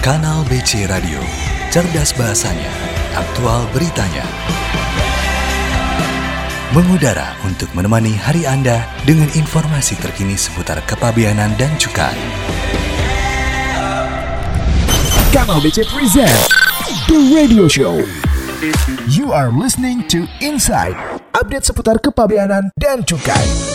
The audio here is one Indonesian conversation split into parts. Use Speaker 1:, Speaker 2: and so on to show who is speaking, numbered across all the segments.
Speaker 1: Kanal BC Radio, cerdas bahasanya, aktual beritanya. Mengudara untuk menemani hari Anda dengan informasi terkini seputar kepabianan dan cukai.
Speaker 2: Kanal BC present The Radio Show. You are listening to Inside, update seputar kepabeanan dan cukai.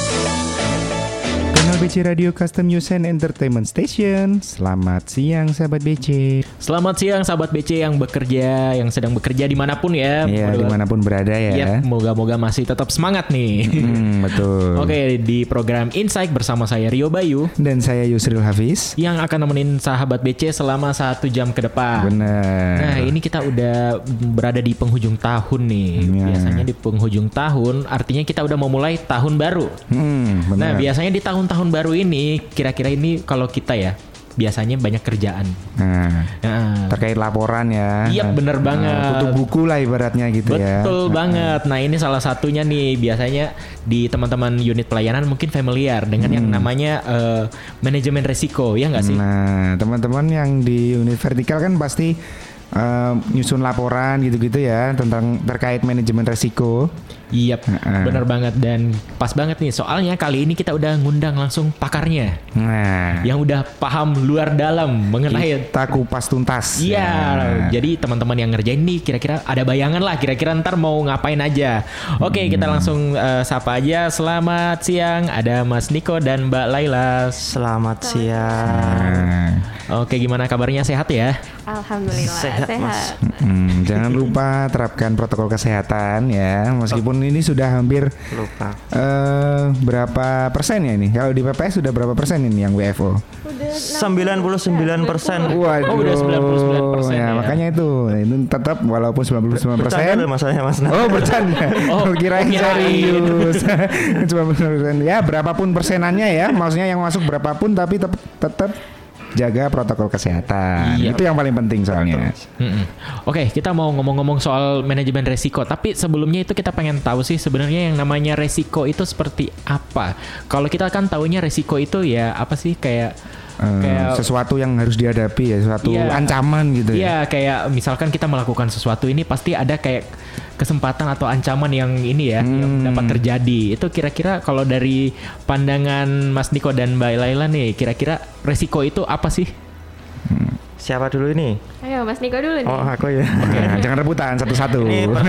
Speaker 3: Kanal BC Radio Custom News and Entertainment Station. Selamat siang sahabat BC.
Speaker 4: Selamat siang sahabat BC yang bekerja, yang sedang bekerja di mana pun ya.
Speaker 3: Ya,
Speaker 4: Moga-
Speaker 3: di mana pun berada ya.
Speaker 4: Ya, moga-moga masih tetap semangat nih.
Speaker 3: Hmm, betul.
Speaker 4: Oke, di program Insight bersama saya Rio Bayu
Speaker 3: Dan saya Yusril Hafiz.
Speaker 4: yang akan nemenin sahabat BC selama satu jam ke depan.
Speaker 3: Benar.
Speaker 4: Nah ini kita udah berada di penghujung tahun nih.
Speaker 3: Ya.
Speaker 4: Biasanya di penghujung tahun artinya kita udah mau mulai tahun baru.
Speaker 3: Hmm, benar.
Speaker 4: Nah biasanya di tahun-tahun baru ini kira-kira ini kalau kita ya biasanya banyak kerjaan.
Speaker 3: Nah,
Speaker 4: Nah,
Speaker 3: terkait laporan ya.
Speaker 4: Iya, bener
Speaker 3: Nah,
Speaker 4: banget.
Speaker 3: Tutup buku lah ibaratnya gitu ya.
Speaker 4: Betul banget. Nah ini salah satunya nih biasanya di teman-teman unit pelayanan mungkin familiar dengan yang namanya eh, manajemen resiko ya nggak sih?
Speaker 3: Nah, teman-teman yang di unit vertikal kan pasti eh, nyusun laporan gitu-gitu ya tentang terkait manajemen resiko.
Speaker 4: Iya,
Speaker 3: Heeh.
Speaker 4: bener banget dan pas banget nih. Soalnya kali ini kita udah ngundang langsung pakarnya
Speaker 3: Nah,
Speaker 4: yang udah paham luar dalam mengenai
Speaker 3: kita kupas tuntas.
Speaker 4: Iya,
Speaker 3: Nah.
Speaker 4: jadi teman-teman yang ngerjain nih kira-kira ada bayangan lah kira-kira ntar mau ngapain aja. Oke, kita langsung eh, sapa aja. Selamat siang, ada Mas Niko dan Mbak Laila.
Speaker 5: Selamat siang.
Speaker 3: Nah,
Speaker 4: Oke, gimana kabarnya? Sehat ya?
Speaker 6: Alhamdulillah
Speaker 5: Sehat,
Speaker 6: sehat.
Speaker 5: Mas.
Speaker 3: hmm, jangan lupa terapkan protokol kesehatan ya. Meskipun ini sudah hampir
Speaker 5: Lupa.
Speaker 3: eh, berapa persen ya ini? Kalau di PPS sudah berapa persen ini yang WFO?
Speaker 6: Udah
Speaker 5: 99 persen.
Speaker 3: Waduh.
Speaker 4: Oh, udah 99%
Speaker 3: ya,
Speaker 4: ya.
Speaker 3: makanya itu. Itu tetap walaupun 99
Speaker 5: Bercanda
Speaker 3: persen.
Speaker 5: masalahnya mas.
Speaker 3: Oh bercanda.
Speaker 4: Oh,
Speaker 3: kirain serius. Cuma persen. Ya berapapun persenannya ya, maksudnya yang masuk berapapun tapi tetap tetap jaga protokol kesehatan.
Speaker 4: Iya.
Speaker 3: Itu yang paling penting soalnya.
Speaker 4: Mm-mm. Oke, kita mau ngomong-ngomong soal manajemen resiko. Tapi sebelumnya itu kita pengen tahu sih sebenarnya yang namanya resiko itu seperti apa. Kalau kita kan taunya resiko itu ya apa sih kayak
Speaker 3: Eh,
Speaker 4: kayak
Speaker 3: sesuatu yang harus dihadapi ya, sesuatu
Speaker 4: Iya.
Speaker 3: ancaman gitu ya.
Speaker 4: Iya, kayak misalkan kita melakukan sesuatu ini pasti ada kayak kesempatan atau ancaman yang ini ya yang
Speaker 3: Hmm.
Speaker 4: dapat terjadi. Itu kira-kira kalau dari pandangan Mas Niko dan Mbak Laila nih, kira-kira resiko itu apa sih?
Speaker 5: Siapa dulu ini?
Speaker 6: Ayo Mas Niko dulu nih.
Speaker 5: Oh aku ya.
Speaker 3: Nah, jangan rebutan satu-satu.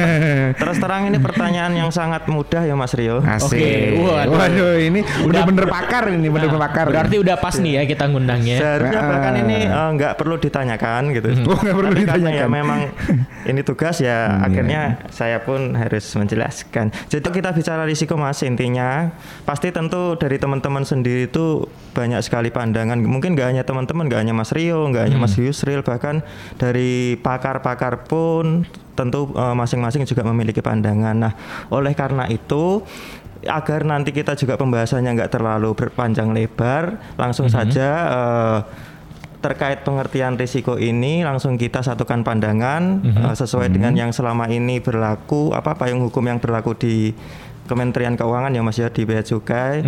Speaker 5: Terus terang ini pertanyaan yang sangat mudah ya Mas Rio.
Speaker 3: Asik.
Speaker 4: Oke, waduh.
Speaker 3: Waduh. ini bener-bener pakar ini, bener-bener
Speaker 4: Nah,
Speaker 3: pakar.
Speaker 4: Berarti udah pas nih ya kita ngundangnya.
Speaker 5: Seharusnya
Speaker 3: Ah.
Speaker 5: bahkan ini eh, nggak perlu ditanyakan gitu.
Speaker 3: Oh, nggak perlu
Speaker 5: Tapi karena ya
Speaker 3: ditanyakan.
Speaker 5: memang ini tugas ya
Speaker 3: Hmm,
Speaker 5: akhirnya saya pun harus menjelaskan. Jadi kita bicara risiko mas intinya pasti tentu dari teman-teman sendiri itu banyak sekali pandangan. Mungkin nggak hanya teman-teman, nggak hanya Mas Rio, nggak hanya Mas Yusril, bahkan dari pakar-pakar pun tentu eh, masing-masing juga memiliki pandangan. Nah oleh karena itu agar nanti kita juga pembahasannya nggak terlalu berpanjang lebar, langsung saja eh, terkait pengertian risiko ini langsung kita satukan pandangan eh, sesuai dengan yang selama ini berlaku apa payung hukum yang berlaku di Kementerian Keuangan ya Mas ya di Bea Cukai.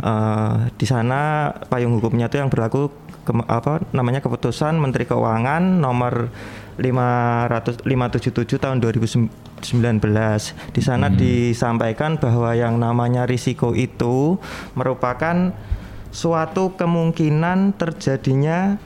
Speaker 5: Eh, di sana payung hukumnya itu yang berlaku ke- apa namanya keputusan Menteri Keuangan nomor 500 577 tahun 2019 di sana disampaikan bahwa yang namanya risiko itu merupakan suatu kemungkinan terjadinya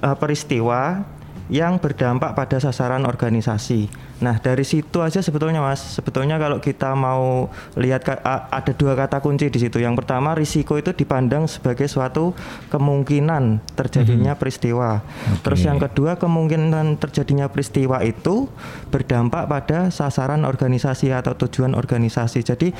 Speaker 5: eh, peristiwa yang berdampak pada sasaran organisasi. Nah, dari situ aja sebetulnya Mas, sebetulnya kalau kita mau lihat ada dua kata kunci di situ. Yang pertama, risiko itu dipandang sebagai suatu kemungkinan terjadinya peristiwa. Terus yang kedua, kemungkinan terjadinya peristiwa itu berdampak pada sasaran organisasi atau tujuan organisasi. Jadi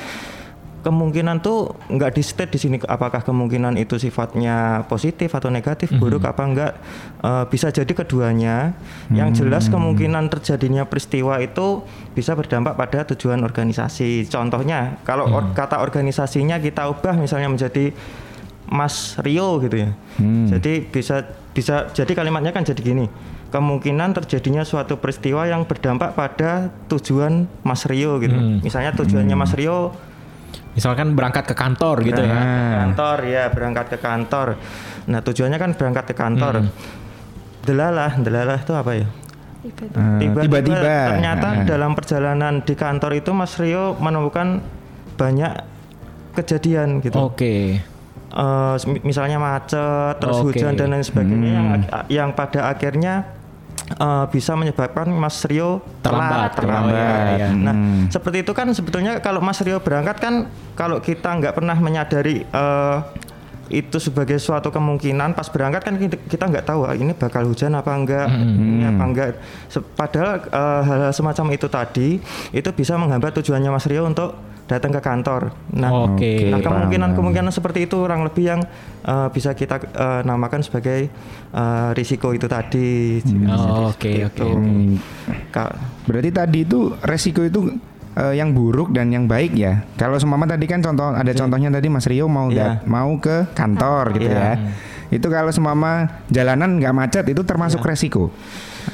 Speaker 5: kemungkinan tuh nggak di state di sini apakah kemungkinan itu sifatnya positif atau negatif buruk apa enggak Eh, bisa jadi keduanya. Yang jelas kemungkinan terjadinya peristiwa itu bisa berdampak pada tujuan organisasi. Contohnya kalau or- kata organisasinya kita ubah misalnya menjadi Mas Rio gitu ya. Jadi bisa bisa jadi kalimatnya kan jadi gini. Kemungkinan terjadinya suatu peristiwa yang berdampak pada tujuan Mas Rio gitu. Misalnya tujuannya Mas Rio
Speaker 4: Misalkan berangkat ke kantor gitu ya.
Speaker 5: Berangkat ke kantor ya berangkat ke kantor nah tujuannya kan berangkat ke kantor delalah, delalah itu apa ya?
Speaker 6: Tiba-tiba.
Speaker 3: Eh,
Speaker 5: Tiba-tiba
Speaker 3: tiba-tiba
Speaker 5: ternyata
Speaker 3: Ah.
Speaker 5: dalam perjalanan di kantor itu Mas Rio menemukan banyak kejadian gitu.
Speaker 4: Oke.
Speaker 5: Eh, mi- misalnya macet, terus
Speaker 4: Oke.
Speaker 5: hujan dan lain sebagainya yang yang pada akhirnya eh, bisa menyebabkan Mas Rio
Speaker 4: Terlambat.
Speaker 5: terlambat.
Speaker 4: Oh, iya, iya.
Speaker 5: Nah,
Speaker 3: Hmm.
Speaker 5: seperti itu kan sebetulnya kalau Mas Rio berangkat kan kalau kita nggak pernah menyadari eh, itu sebagai suatu kemungkinan pas berangkat kan kita nggak tahu ah, ini bakal hujan apa enggak, ini apa enggak. Se- Padahal eh, hal-hal semacam itu tadi itu bisa menghambat tujuannya Mas Rio untuk datang ke kantor. Nah,
Speaker 4: Oke.
Speaker 5: Nah,
Speaker 3: paham,
Speaker 5: kemungkinan-kemungkinan seperti itu kurang lebih yang eh, bisa kita eh, namakan sebagai eh, risiko itu tadi.
Speaker 4: Oh, Oke, oke.
Speaker 3: Hmm,
Speaker 5: Ka-
Speaker 3: Berarti tadi itu resiko itu eh, yang buruk dan yang baik ya. Kalau seumpama tadi kan contoh ada contohnya tadi Mas Rio mau dat- mau ke kantor gitu
Speaker 5: Iya.
Speaker 3: ya. Itu kalau seumpama jalanan nggak macet itu termasuk
Speaker 5: Iya.
Speaker 3: resiko.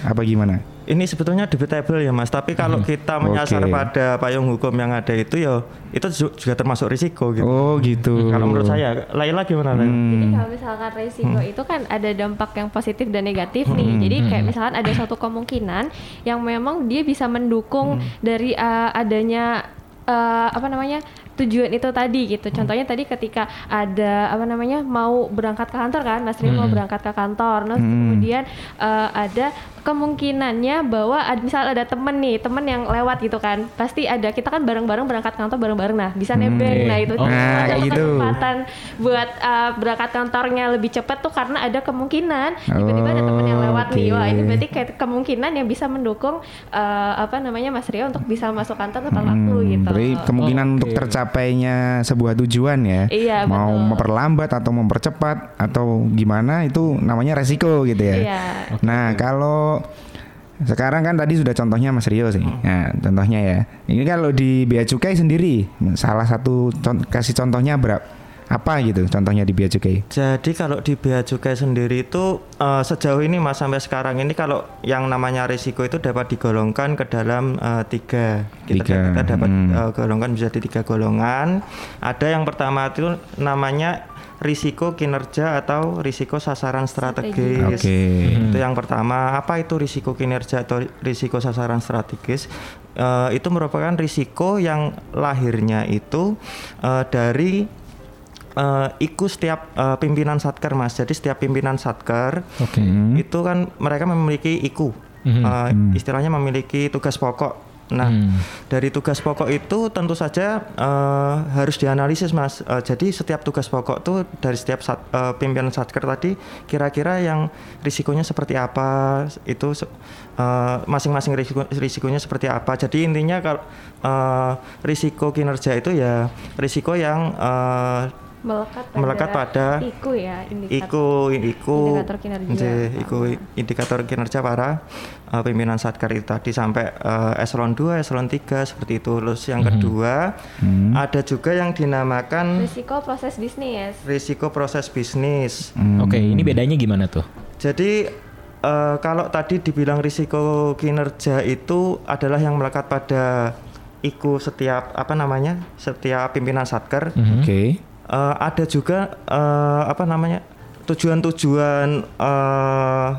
Speaker 3: Apa gimana?
Speaker 5: Ini sebetulnya debatable ya Mas, tapi kalau kita menyasar
Speaker 3: Oke.
Speaker 5: pada payung hukum yang ada itu ya itu ju- juga termasuk risiko gitu.
Speaker 3: Oh gitu.
Speaker 5: Kalau menurut saya, Laila gimana Laila?
Speaker 6: Jadi
Speaker 3: Hmm.
Speaker 6: kalau misalkan resiko itu kan ada dampak yang positif dan negatif nih. Jadi kayak misalkan ada suatu kemungkinan yang memang dia bisa mendukung dari uh, adanya uh, apa namanya tujuan itu tadi gitu. Contohnya tadi ketika ada apa namanya mau berangkat ke kantor kan, Mas Rio mau berangkat ke kantor, terus kemudian uh, ada kemungkinannya bahwa ad- misal ada temen nih, temen yang lewat gitu kan, pasti ada kita kan bareng-bareng berangkat kantor bareng-bareng, nah bisa nebeng, nah itu
Speaker 4: Oh.
Speaker 3: Nah,
Speaker 6: ada
Speaker 3: gitu.
Speaker 6: kesempatan buat uh, berangkat kantornya lebih cepat tuh karena ada kemungkinan tiba-tiba ada teman yang lewat nih
Speaker 3: Oke.
Speaker 6: wah ini berarti kayak kemungkinan yang bisa mendukung uh, apa namanya Mas Rio untuk bisa masuk kantor tepat waktu
Speaker 3: Hmm,
Speaker 6: gitu
Speaker 3: Berarti kemungkinan
Speaker 4: Oke.
Speaker 3: untuk tercapainya sebuah tujuan ya.
Speaker 6: Iya,
Speaker 3: Mau
Speaker 6: betul.
Speaker 3: memperlambat atau mempercepat atau gimana itu namanya resiko gitu ya.
Speaker 6: Iya.
Speaker 3: Nah, kalau sekarang kan tadi sudah contohnya Mas Rio sih. Nah, contohnya ya. Ini kalau di Bea Cukai sendiri salah satu con- kasih contohnya berapa apa gitu contohnya di Bea Cukai?
Speaker 5: Jadi kalau di bea cukai sendiri itu eh, sejauh ini mas sampai sekarang ini kalau yang namanya risiko itu dapat digolongkan ke dalam eh, tiga. Kita,
Speaker 3: Tiga,
Speaker 5: kita dapat
Speaker 3: hmm.
Speaker 5: eh, golongkan bisa di tiga golongan. Ada yang pertama itu namanya risiko kinerja atau risiko sasaran strategis.
Speaker 3: Oke.
Speaker 5: Itu yang pertama. Apa itu risiko kinerja atau risiko sasaran strategis? Eh, itu merupakan risiko yang lahirnya itu eh, dari eh, ikut setiap eh, pimpinan satker mas. Jadi setiap pimpinan satker
Speaker 4: Oke.
Speaker 5: itu kan mereka memiliki iku,
Speaker 4: Mhm.
Speaker 5: Eh, istilahnya memiliki tugas pokok. Nah,
Speaker 4: Hmm.
Speaker 5: dari tugas pokok itu tentu saja eh, harus dianalisis mas. Eh, jadi setiap tugas pokok tuh dari setiap sat- eh, pimpinan satker tadi kira-kira yang risikonya seperti apa itu eh, masing-masing risiko, risikonya seperti apa. Jadi intinya kalau eh, risiko kinerja itu ya risiko yang eh,
Speaker 6: melekat pada,
Speaker 5: Melekat pada
Speaker 6: IKU ya indikator.
Speaker 5: Iku, iku,
Speaker 6: Indikator kinerja.
Speaker 5: Iku indikator kinerja para uh, pimpinan satker itu tadi sampai uh, eselon 2, eselon 3 seperti itu. Terus yang kedua, ada juga yang dinamakan
Speaker 6: risiko proses bisnis
Speaker 5: risiko proses bisnis.
Speaker 4: Oke, ini bedanya gimana tuh?
Speaker 5: Jadi uh, kalau tadi dibilang risiko kinerja itu adalah yang melekat pada iku setiap apa namanya? setiap pimpinan satker.
Speaker 3: Oke.
Speaker 5: Eh, ada juga eh, apa namanya tujuan-tujuan eh,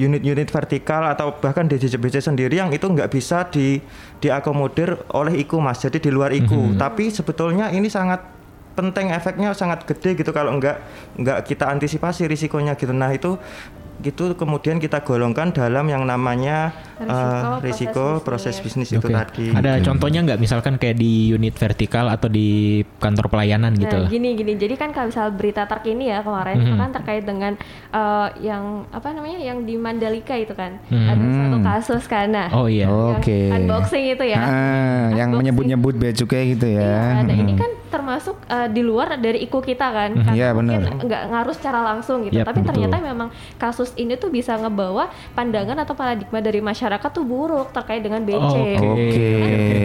Speaker 5: unit-unit vertikal atau bahkan DJBC sendiri yang itu nggak bisa di diakomodir oleh IKU mas. Jadi di luar IKU. Tapi sebetulnya ini sangat penting efeknya sangat gede gitu kalau nggak nggak kita antisipasi risikonya gitu. Nah itu gitu kemudian kita golongkan dalam yang namanya
Speaker 6: Risiko proses
Speaker 5: risiko proses bisnis itu
Speaker 4: Oke.
Speaker 5: tadi
Speaker 4: Ada contohnya nggak misalkan kayak di unit vertikal atau di kantor pelayanan gitu?
Speaker 6: Nah, gini gini. Jadi kan kalau misal berita terkini ya kemarin itu kan terkait dengan eh, yang apa namanya yang di Mandalika itu kan ada satu kasus. Nah,
Speaker 4: Oh iya.
Speaker 6: yang
Speaker 3: Oke.
Speaker 6: unboxing itu ya.
Speaker 3: Ah, yang
Speaker 6: Unboxing.
Speaker 3: menyebut-nyebut bea cukai gitu ya.
Speaker 6: Iya, nah ini
Speaker 3: Hmm.
Speaker 6: kan termasuk eh, di luar dari IKU kita kan.
Speaker 3: Mhm,
Speaker 6: Karena
Speaker 3: iya,
Speaker 6: mungkin
Speaker 3: benar.
Speaker 6: nggak ngaruh secara langsung gitu.
Speaker 4: Yap,
Speaker 6: Tapi
Speaker 4: betul.
Speaker 6: ternyata memang kasus ini tuh bisa ngebawa pandangan atau paradigma dari masyarakat tuh buruk terkait dengan BC.
Speaker 4: Oke.
Speaker 3: Oke.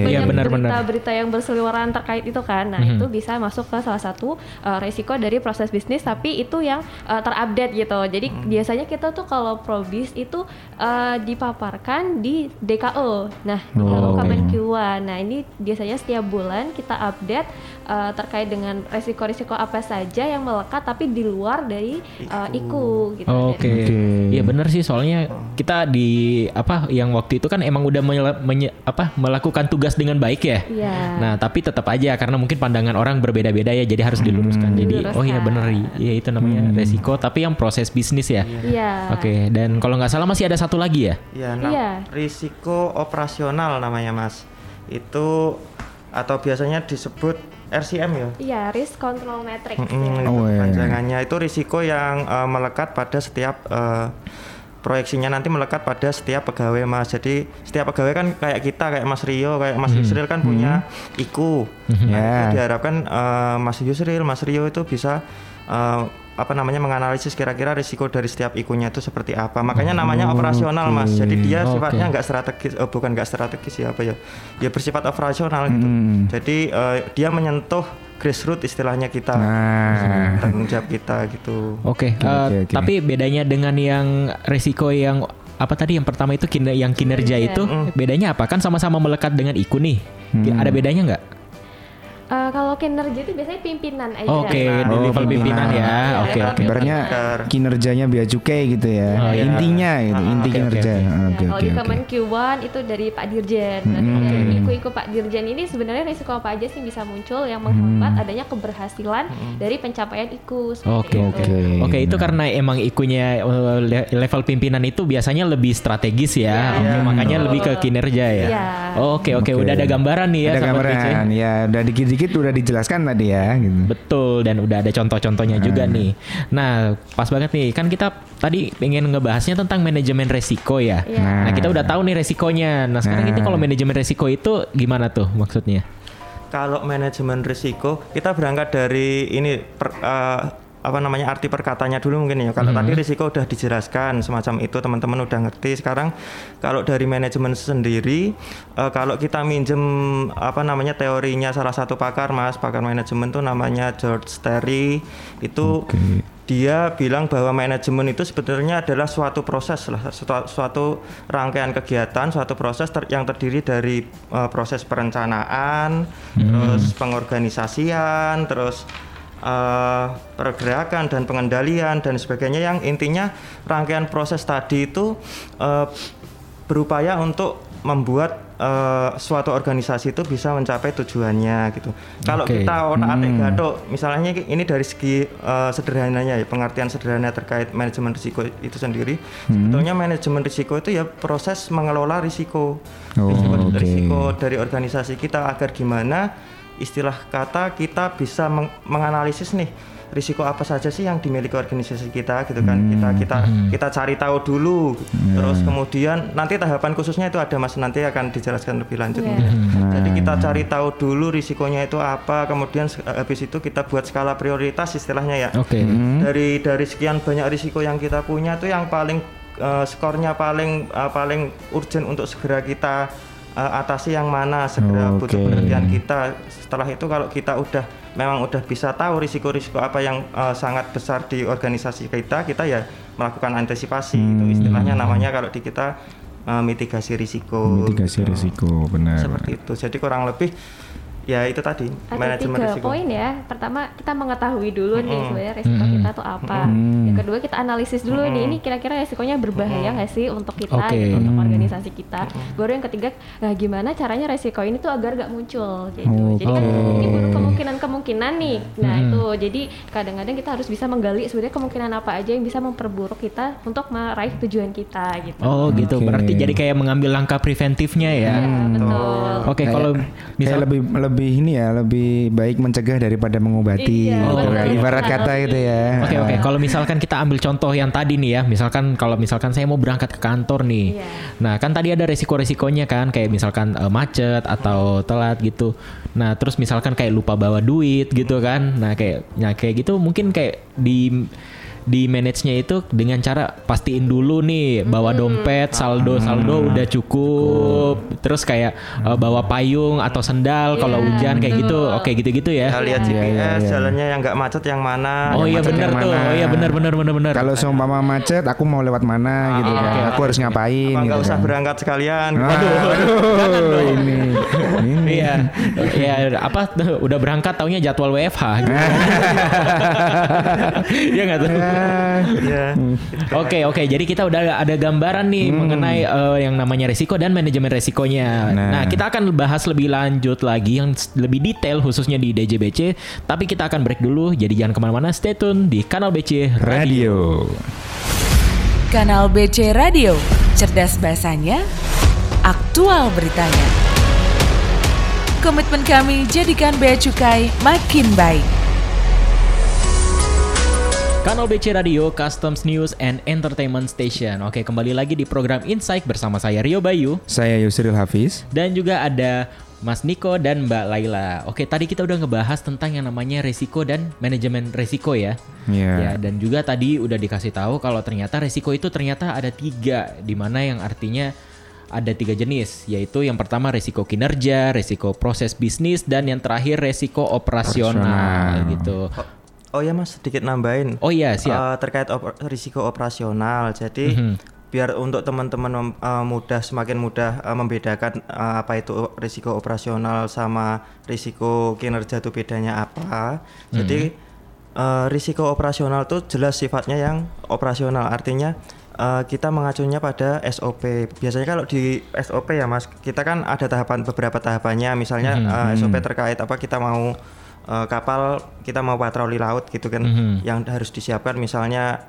Speaker 4: Iya
Speaker 6: banyak
Speaker 4: benar-benar.
Speaker 6: berita-berita yang berseliweran terkait itu kan. Nah, itu bisa masuk ke salah satu uh, resiko dari proses bisnis tapi itu yang uh, terupdate gitu. Jadi biasanya kita tuh kalau probis itu uh, dipaparkan di DKO. Nah, DKO
Speaker 3: Oh.
Speaker 6: Kemenq Nah, ini biasanya setiap bulan kita update uh, terkait dengan resiko-resiko apa saja yang melekat tapi di luar dari uh, IKU gitu.
Speaker 4: Oke.
Speaker 3: Oke.
Speaker 4: Iya benar sih soalnya kita di apa yang waktu itu kan emang udah mele- menye- apa melakukan tugas dengan baik ya.
Speaker 6: Iya.
Speaker 4: Nah, tapi tetap aja karena mungkin pandangan orang berbeda-beda ya, jadi harus diluruskan. Jadi, oh iya
Speaker 6: Diluruskan.
Speaker 4: bener, iya itu namanya resiko. Tapi yang proses bisnis ya.
Speaker 6: Iya.
Speaker 4: Oke, dan kalau nggak salah masih ada satu lagi ya.
Speaker 5: Ya, nah,
Speaker 6: Iya.
Speaker 5: risiko operasional namanya Mas. Itu atau biasanya disebut RCM ya.
Speaker 6: Iya, risk control matrix.
Speaker 5: Mm,
Speaker 6: ya.
Speaker 5: itu
Speaker 3: Oh, iya.
Speaker 5: kepanjangannya itu risiko yang eh, melekat pada setiap eh, proyeksinya nanti melekat pada setiap pegawai Mas. Jadi setiap pegawai kan kayak kita kayak Mas Rio, kayak Mas Yusril kan punya IKU. Nah,
Speaker 3: Ya.
Speaker 5: itu diharapkan eh, Mas Yusril, Mas Rio itu bisa eh, apa namanya menganalisis kira-kira risiko dari setiap ikunya itu seperti apa. Makanya namanya operasional Mas. Jadi dia
Speaker 4: Oke.
Speaker 5: sifatnya nggak strategis, eh, bukan nggak strategis ya apa ya? Ya bersifat operasional gitu.
Speaker 3: Hmm.
Speaker 5: Jadi eh, dia menyentuh grassroots istilahnya kita
Speaker 3: Nah.
Speaker 5: tanggung jawab kita gitu.
Speaker 4: Oke,
Speaker 3: Oke,
Speaker 4: eh,
Speaker 3: oke, oke.
Speaker 4: tapi bedanya dengan yang resiko yang apa tadi yang pertama itu kiner yang kinerja
Speaker 6: Kinerja.
Speaker 4: itu bedanya apa? Kan sama-sama melekat dengan IKU nih.
Speaker 3: Hmm.
Speaker 4: Ada bedanya nggak?
Speaker 6: Eh, kalau kinerja itu biasanya pimpinan aja.
Speaker 4: Oke, di
Speaker 3: Oh,
Speaker 4: level pimpinan
Speaker 3: pimpinan.
Speaker 4: ya.
Speaker 6: Iya,
Speaker 4: Oke,
Speaker 6: level
Speaker 4: oke.
Speaker 3: Ibaratnya kinerjanya bea cukai gitu ya.
Speaker 4: Oh, iya.
Speaker 3: Intinya gitu,
Speaker 5: Ah,
Speaker 3: inti
Speaker 4: oke,
Speaker 3: kinerja.
Speaker 4: oke,
Speaker 3: Oke,
Speaker 6: Ya,
Speaker 3: oke,
Speaker 6: kalau di
Speaker 3: oke.
Speaker 6: Kemenq1 itu dari Pak Dirjen.
Speaker 3: Hmm.
Speaker 6: dari iku-iku Pak Dirjen ini sebenarnya risiko apa aja sih bisa muncul yang menghambat adanya keberhasilan dari pencapaian IKU
Speaker 4: Oke.
Speaker 3: Oke.
Speaker 4: Oke itu karena emang ikunya uh, le- level pimpinan itu biasanya lebih strategis ya,
Speaker 6: Iya.
Speaker 4: Oke, makanya
Speaker 6: Betul.
Speaker 4: lebih ke kinerja ya.
Speaker 6: Iya.
Speaker 4: Oke oke udah ada gambaran nih ya.
Speaker 3: Ada gambaran ya, udah dikit-dikit udah dijelaskan tadi ya gitu.
Speaker 4: Betul dan udah ada contoh-contohnya juga nih. Nah pas banget nih kan kita tadi pengen ngebahasnya tentang manajemen resiko ya.
Speaker 6: Iya.
Speaker 4: Nah kita udah tahu nih resikonya. Nah sekarang
Speaker 3: Nah.
Speaker 4: itu kalau manajemen resiko itu gimana tuh maksudnya?
Speaker 5: Kalau manajemen risiko, kita berangkat dari ini per- eh, apa namanya arti perkatanya dulu mungkin ya. Kalau tadi risiko udah dijelaskan semacam itu teman-teman udah ngerti. Sekarang kalau dari manajemen sendiri, eh, kalau kita minjem apa namanya teorinya salah satu pakar mas, pakar manajemen tuh namanya George Terry itu dia bilang bahwa manajemen itu sebenarnya adalah suatu proses lah, suatu, suatu rangkaian kegiatan, suatu proses ter- yang terdiri dari uh, proses perencanaan, terus pengorganisasian, terus uh, pergerakan dan pengendalian dan sebagainya yang intinya rangkaian proses tadi itu uh, berupaya untuk membuat uh, suatu organisasi itu bisa mencapai tujuannya gitu. Kalau
Speaker 4: Oke.
Speaker 5: kita otak-atik gathuk, misalnya ini dari segi uh, sederhananya ya pengertian sederhana terkait manajemen risiko itu sendiri. Sebetulnya manajemen risiko itu ya proses mengelola risiko,
Speaker 3: Oh,
Speaker 5: risiko,
Speaker 3: oke.
Speaker 5: risiko dari organisasi kita agar gimana istilah kata kita bisa meng- menganalisis nih risiko apa saja sih yang dimiliki organisasi kita gitu kan. Kita kita kita cari tahu dulu. Terus kemudian nanti tahapan khususnya itu ada mas nanti akan dijelaskan lebih lanjut
Speaker 6: Iya.
Speaker 5: mungkin. jadi kita cari tahu dulu risikonya itu apa kemudian habis itu kita buat skala prioritas istilahnya ya.
Speaker 4: Oke.
Speaker 5: dari dari sekian banyak risiko yang kita punya tuh yang paling eh, skornya paling eh, paling urgent untuk segera kita eh, atasi yang mana segera butuh
Speaker 3: Oke.
Speaker 5: perhatian kita setelah itu kalau kita udah memang udah bisa tahu risiko-risiko apa yang eh, sangat besar di organisasi kita kita ya melakukan antisipasi itu istilahnya namanya kalau di kita eh, mitigasi risiko
Speaker 3: Mitigasi
Speaker 5: gitu.
Speaker 3: risiko benar.
Speaker 5: seperti itu jadi kurang lebih ya itu tadi
Speaker 6: Ada
Speaker 5: manajemen
Speaker 6: tiga
Speaker 5: risiko
Speaker 6: poin ya. Pertama kita mengetahui dulu nih
Speaker 5: Mm-mm.
Speaker 6: sebenarnya resiko kita tuh apa. Yang kedua kita analisis dulu nih ini kira-kira resikonya berbahaya nggak sih untuk kita,
Speaker 4: Oke.
Speaker 6: gitu, untuk organisasi kita. Baru yang ketiga, nah gimana caranya resiko ini tuh agar nggak muncul gitu. Jadi kan ini baru kemungkinan-kemungkinan nih. Nah itu jadi kadang-kadang kita harus bisa menggali sebenarnya kemungkinan apa aja yang bisa memperburuk kita untuk meraih tujuan kita gitu.
Speaker 4: Oh gitu.
Speaker 3: Oke.
Speaker 4: Berarti jadi kayak mengambil langkah preventifnya ya.
Speaker 6: Iya, betul.
Speaker 4: Oke
Speaker 3: Kayak-
Speaker 4: kalau
Speaker 3: Kayak
Speaker 4: misal
Speaker 3: lebih lebih ini ya, lebih baik mencegah daripada mengobati
Speaker 6: Iya,
Speaker 3: gitu kan. Ibarat kata itu ya.
Speaker 4: Oke oke, kalau misalkan kita ambil contoh yang tadi nih ya, misalkan kalau misalkan saya mau berangkat ke kantor nih,
Speaker 6: Iya.
Speaker 4: nah kan tadi ada resiko-resikonya kan, kayak misalkan eh, macet atau telat gitu. Nah terus misalkan kayak lupa bawa duit gitu kan, nah kayak, nah kayak gitu mungkin kayak di di manage-nya itu dengan cara pastiin dulu nih bawa dompet, saldo saldo udah cukup. Terus kayak eh, bawa payung atau sendal kalau
Speaker 6: Iya,
Speaker 4: hujan kayak gitu. Oke gitu-gitu ya.
Speaker 5: Ya, lihat
Speaker 3: Iya,
Speaker 5: GPS
Speaker 3: iya, iya.
Speaker 5: jalannya yang nggak macet yang mana.
Speaker 4: Oh
Speaker 5: yang
Speaker 4: iya benar tuh.
Speaker 5: mana.
Speaker 4: Oh iya benar benar benar benar.
Speaker 3: Kalau seumpama macet, aku mau lewat mana gitu kan? Aku harus ngapain?
Speaker 5: Apa nggak
Speaker 3: gitu
Speaker 5: usah
Speaker 3: kan.
Speaker 5: berangkat sekalian.
Speaker 3: Ah, aduh, ini, ini.
Speaker 4: Iya, ya apa udah berangkat taunya jadwal WFH. gitu. Iya nggak tuh?
Speaker 5: Iya.
Speaker 4: Oke oke, jadi kita udah ada gambaran nih mengenai eh, yang namanya resiko dan manajemen resikonya. Nah.
Speaker 3: Nah.
Speaker 4: kita akan bahas lebih lanjut lagi yang lebih detail khususnya di DJBC. Tapi kita akan break dulu, jadi jangan ke mana-mana. Stay tune di kanal BC Radio.
Speaker 3: Radio.
Speaker 7: Kanal BC Radio, cerdas bahasanya, aktual beritanya. Komitmen kami jadikan Bea Cukai makin baik.
Speaker 4: Kanal BC Radio, Customs News and Entertainment Station. Oke, kembali lagi di program Insight bersama saya Rio Bayu.
Speaker 3: Saya Yusril Hafiz.
Speaker 4: Dan juga ada Mas Niko dan Mbak Laila. Oke, tadi kita udah ngebahas tentang yang namanya resiko dan manajemen resiko ya.
Speaker 3: Iya.
Speaker 4: Ya, dan juga tadi udah dikasih tahu kalau ternyata resiko itu ternyata ada tiga, di mana yang artinya ada tiga jenis, yaitu yang pertama resiko kinerja, resiko proses bisnis, dan yang terakhir resiko operasional,
Speaker 3: Operasional.
Speaker 4: gitu.
Speaker 5: Oh ya mas, sedikit nambahin.
Speaker 4: Oh iya, siap.
Speaker 5: Eh, terkait op- risiko operasional. Jadi
Speaker 4: Mhm.
Speaker 5: biar untuk teman-teman eh, mudah semakin mudah eh, membedakan eh, apa itu risiko operasional sama risiko kinerja itu bedanya apa. Jadi eh, risiko operasional itu jelas sifatnya yang operasional. Artinya eh, kita mengacunya pada SOP. Biasanya kalau di SOP ya Mas, kita kan ada tahapan beberapa tahapannya. Misalnya eh, SOP terkait apa kita mau eh, kapal kita mau patroli laut gitu kan
Speaker 4: Mhm.
Speaker 5: yang harus disiapkan. Misalnya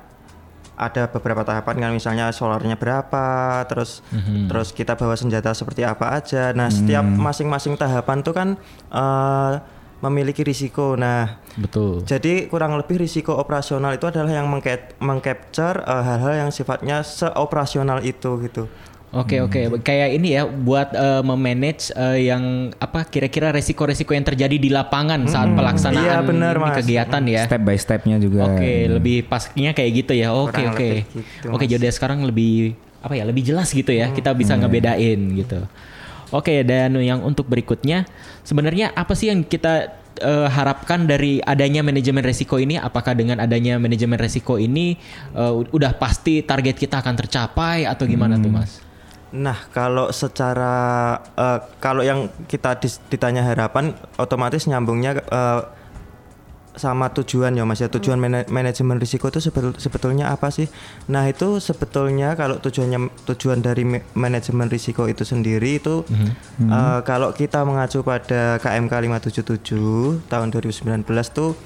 Speaker 5: ada beberapa tahapan kan misalnya solarnya berapa terus terus kita bawa senjata seperti apa aja. Nah setiap masing-masing tahapan tuh kan eh, memiliki risiko. Nah
Speaker 4: Betul.
Speaker 5: jadi kurang lebih risiko operasional itu adalah yang mengca- mengcapture eh, hal-hal yang sifatnya seoperasional itu gitu
Speaker 4: Oke oke, kayak ini ya buat eh, memanage eh, yang apa kira-kira resiko-resiko yang terjadi di lapangan saat pelaksanaan
Speaker 5: Iya, Mas.
Speaker 4: kegiatan ya.
Speaker 3: Step by stepnya juga.
Speaker 4: Oke, lebih pasnya kayak gitu ya. Oke oke.
Speaker 5: gitu,
Speaker 4: Oke, jadi sekarang lebih apa ya? Lebih jelas gitu ya. Kita bisa ngebedain gitu. Oke, dan yang untuk berikutnya sebenarnya apa sih yang kita eh, harapkan dari adanya manajemen resiko ini? Apakah dengan adanya manajemen resiko ini eh, udah pasti target kita akan tercapai atau gimana tuh, Mas?
Speaker 5: Nah, kalau secara eh, kalau yang kita dis- ditanya harapan, otomatis nyambungnya eh, sama tujuan ya Mas ya. Tujuan mana- manajemen risiko itu sebetul- sebetulnya apa sih? Nah, itu sebetulnya kalau tujuannya tujuan dari ma- manajemen risiko itu sendiri itu eh, kalau kita mengacu pada KMK 577 tahun 2019 tuh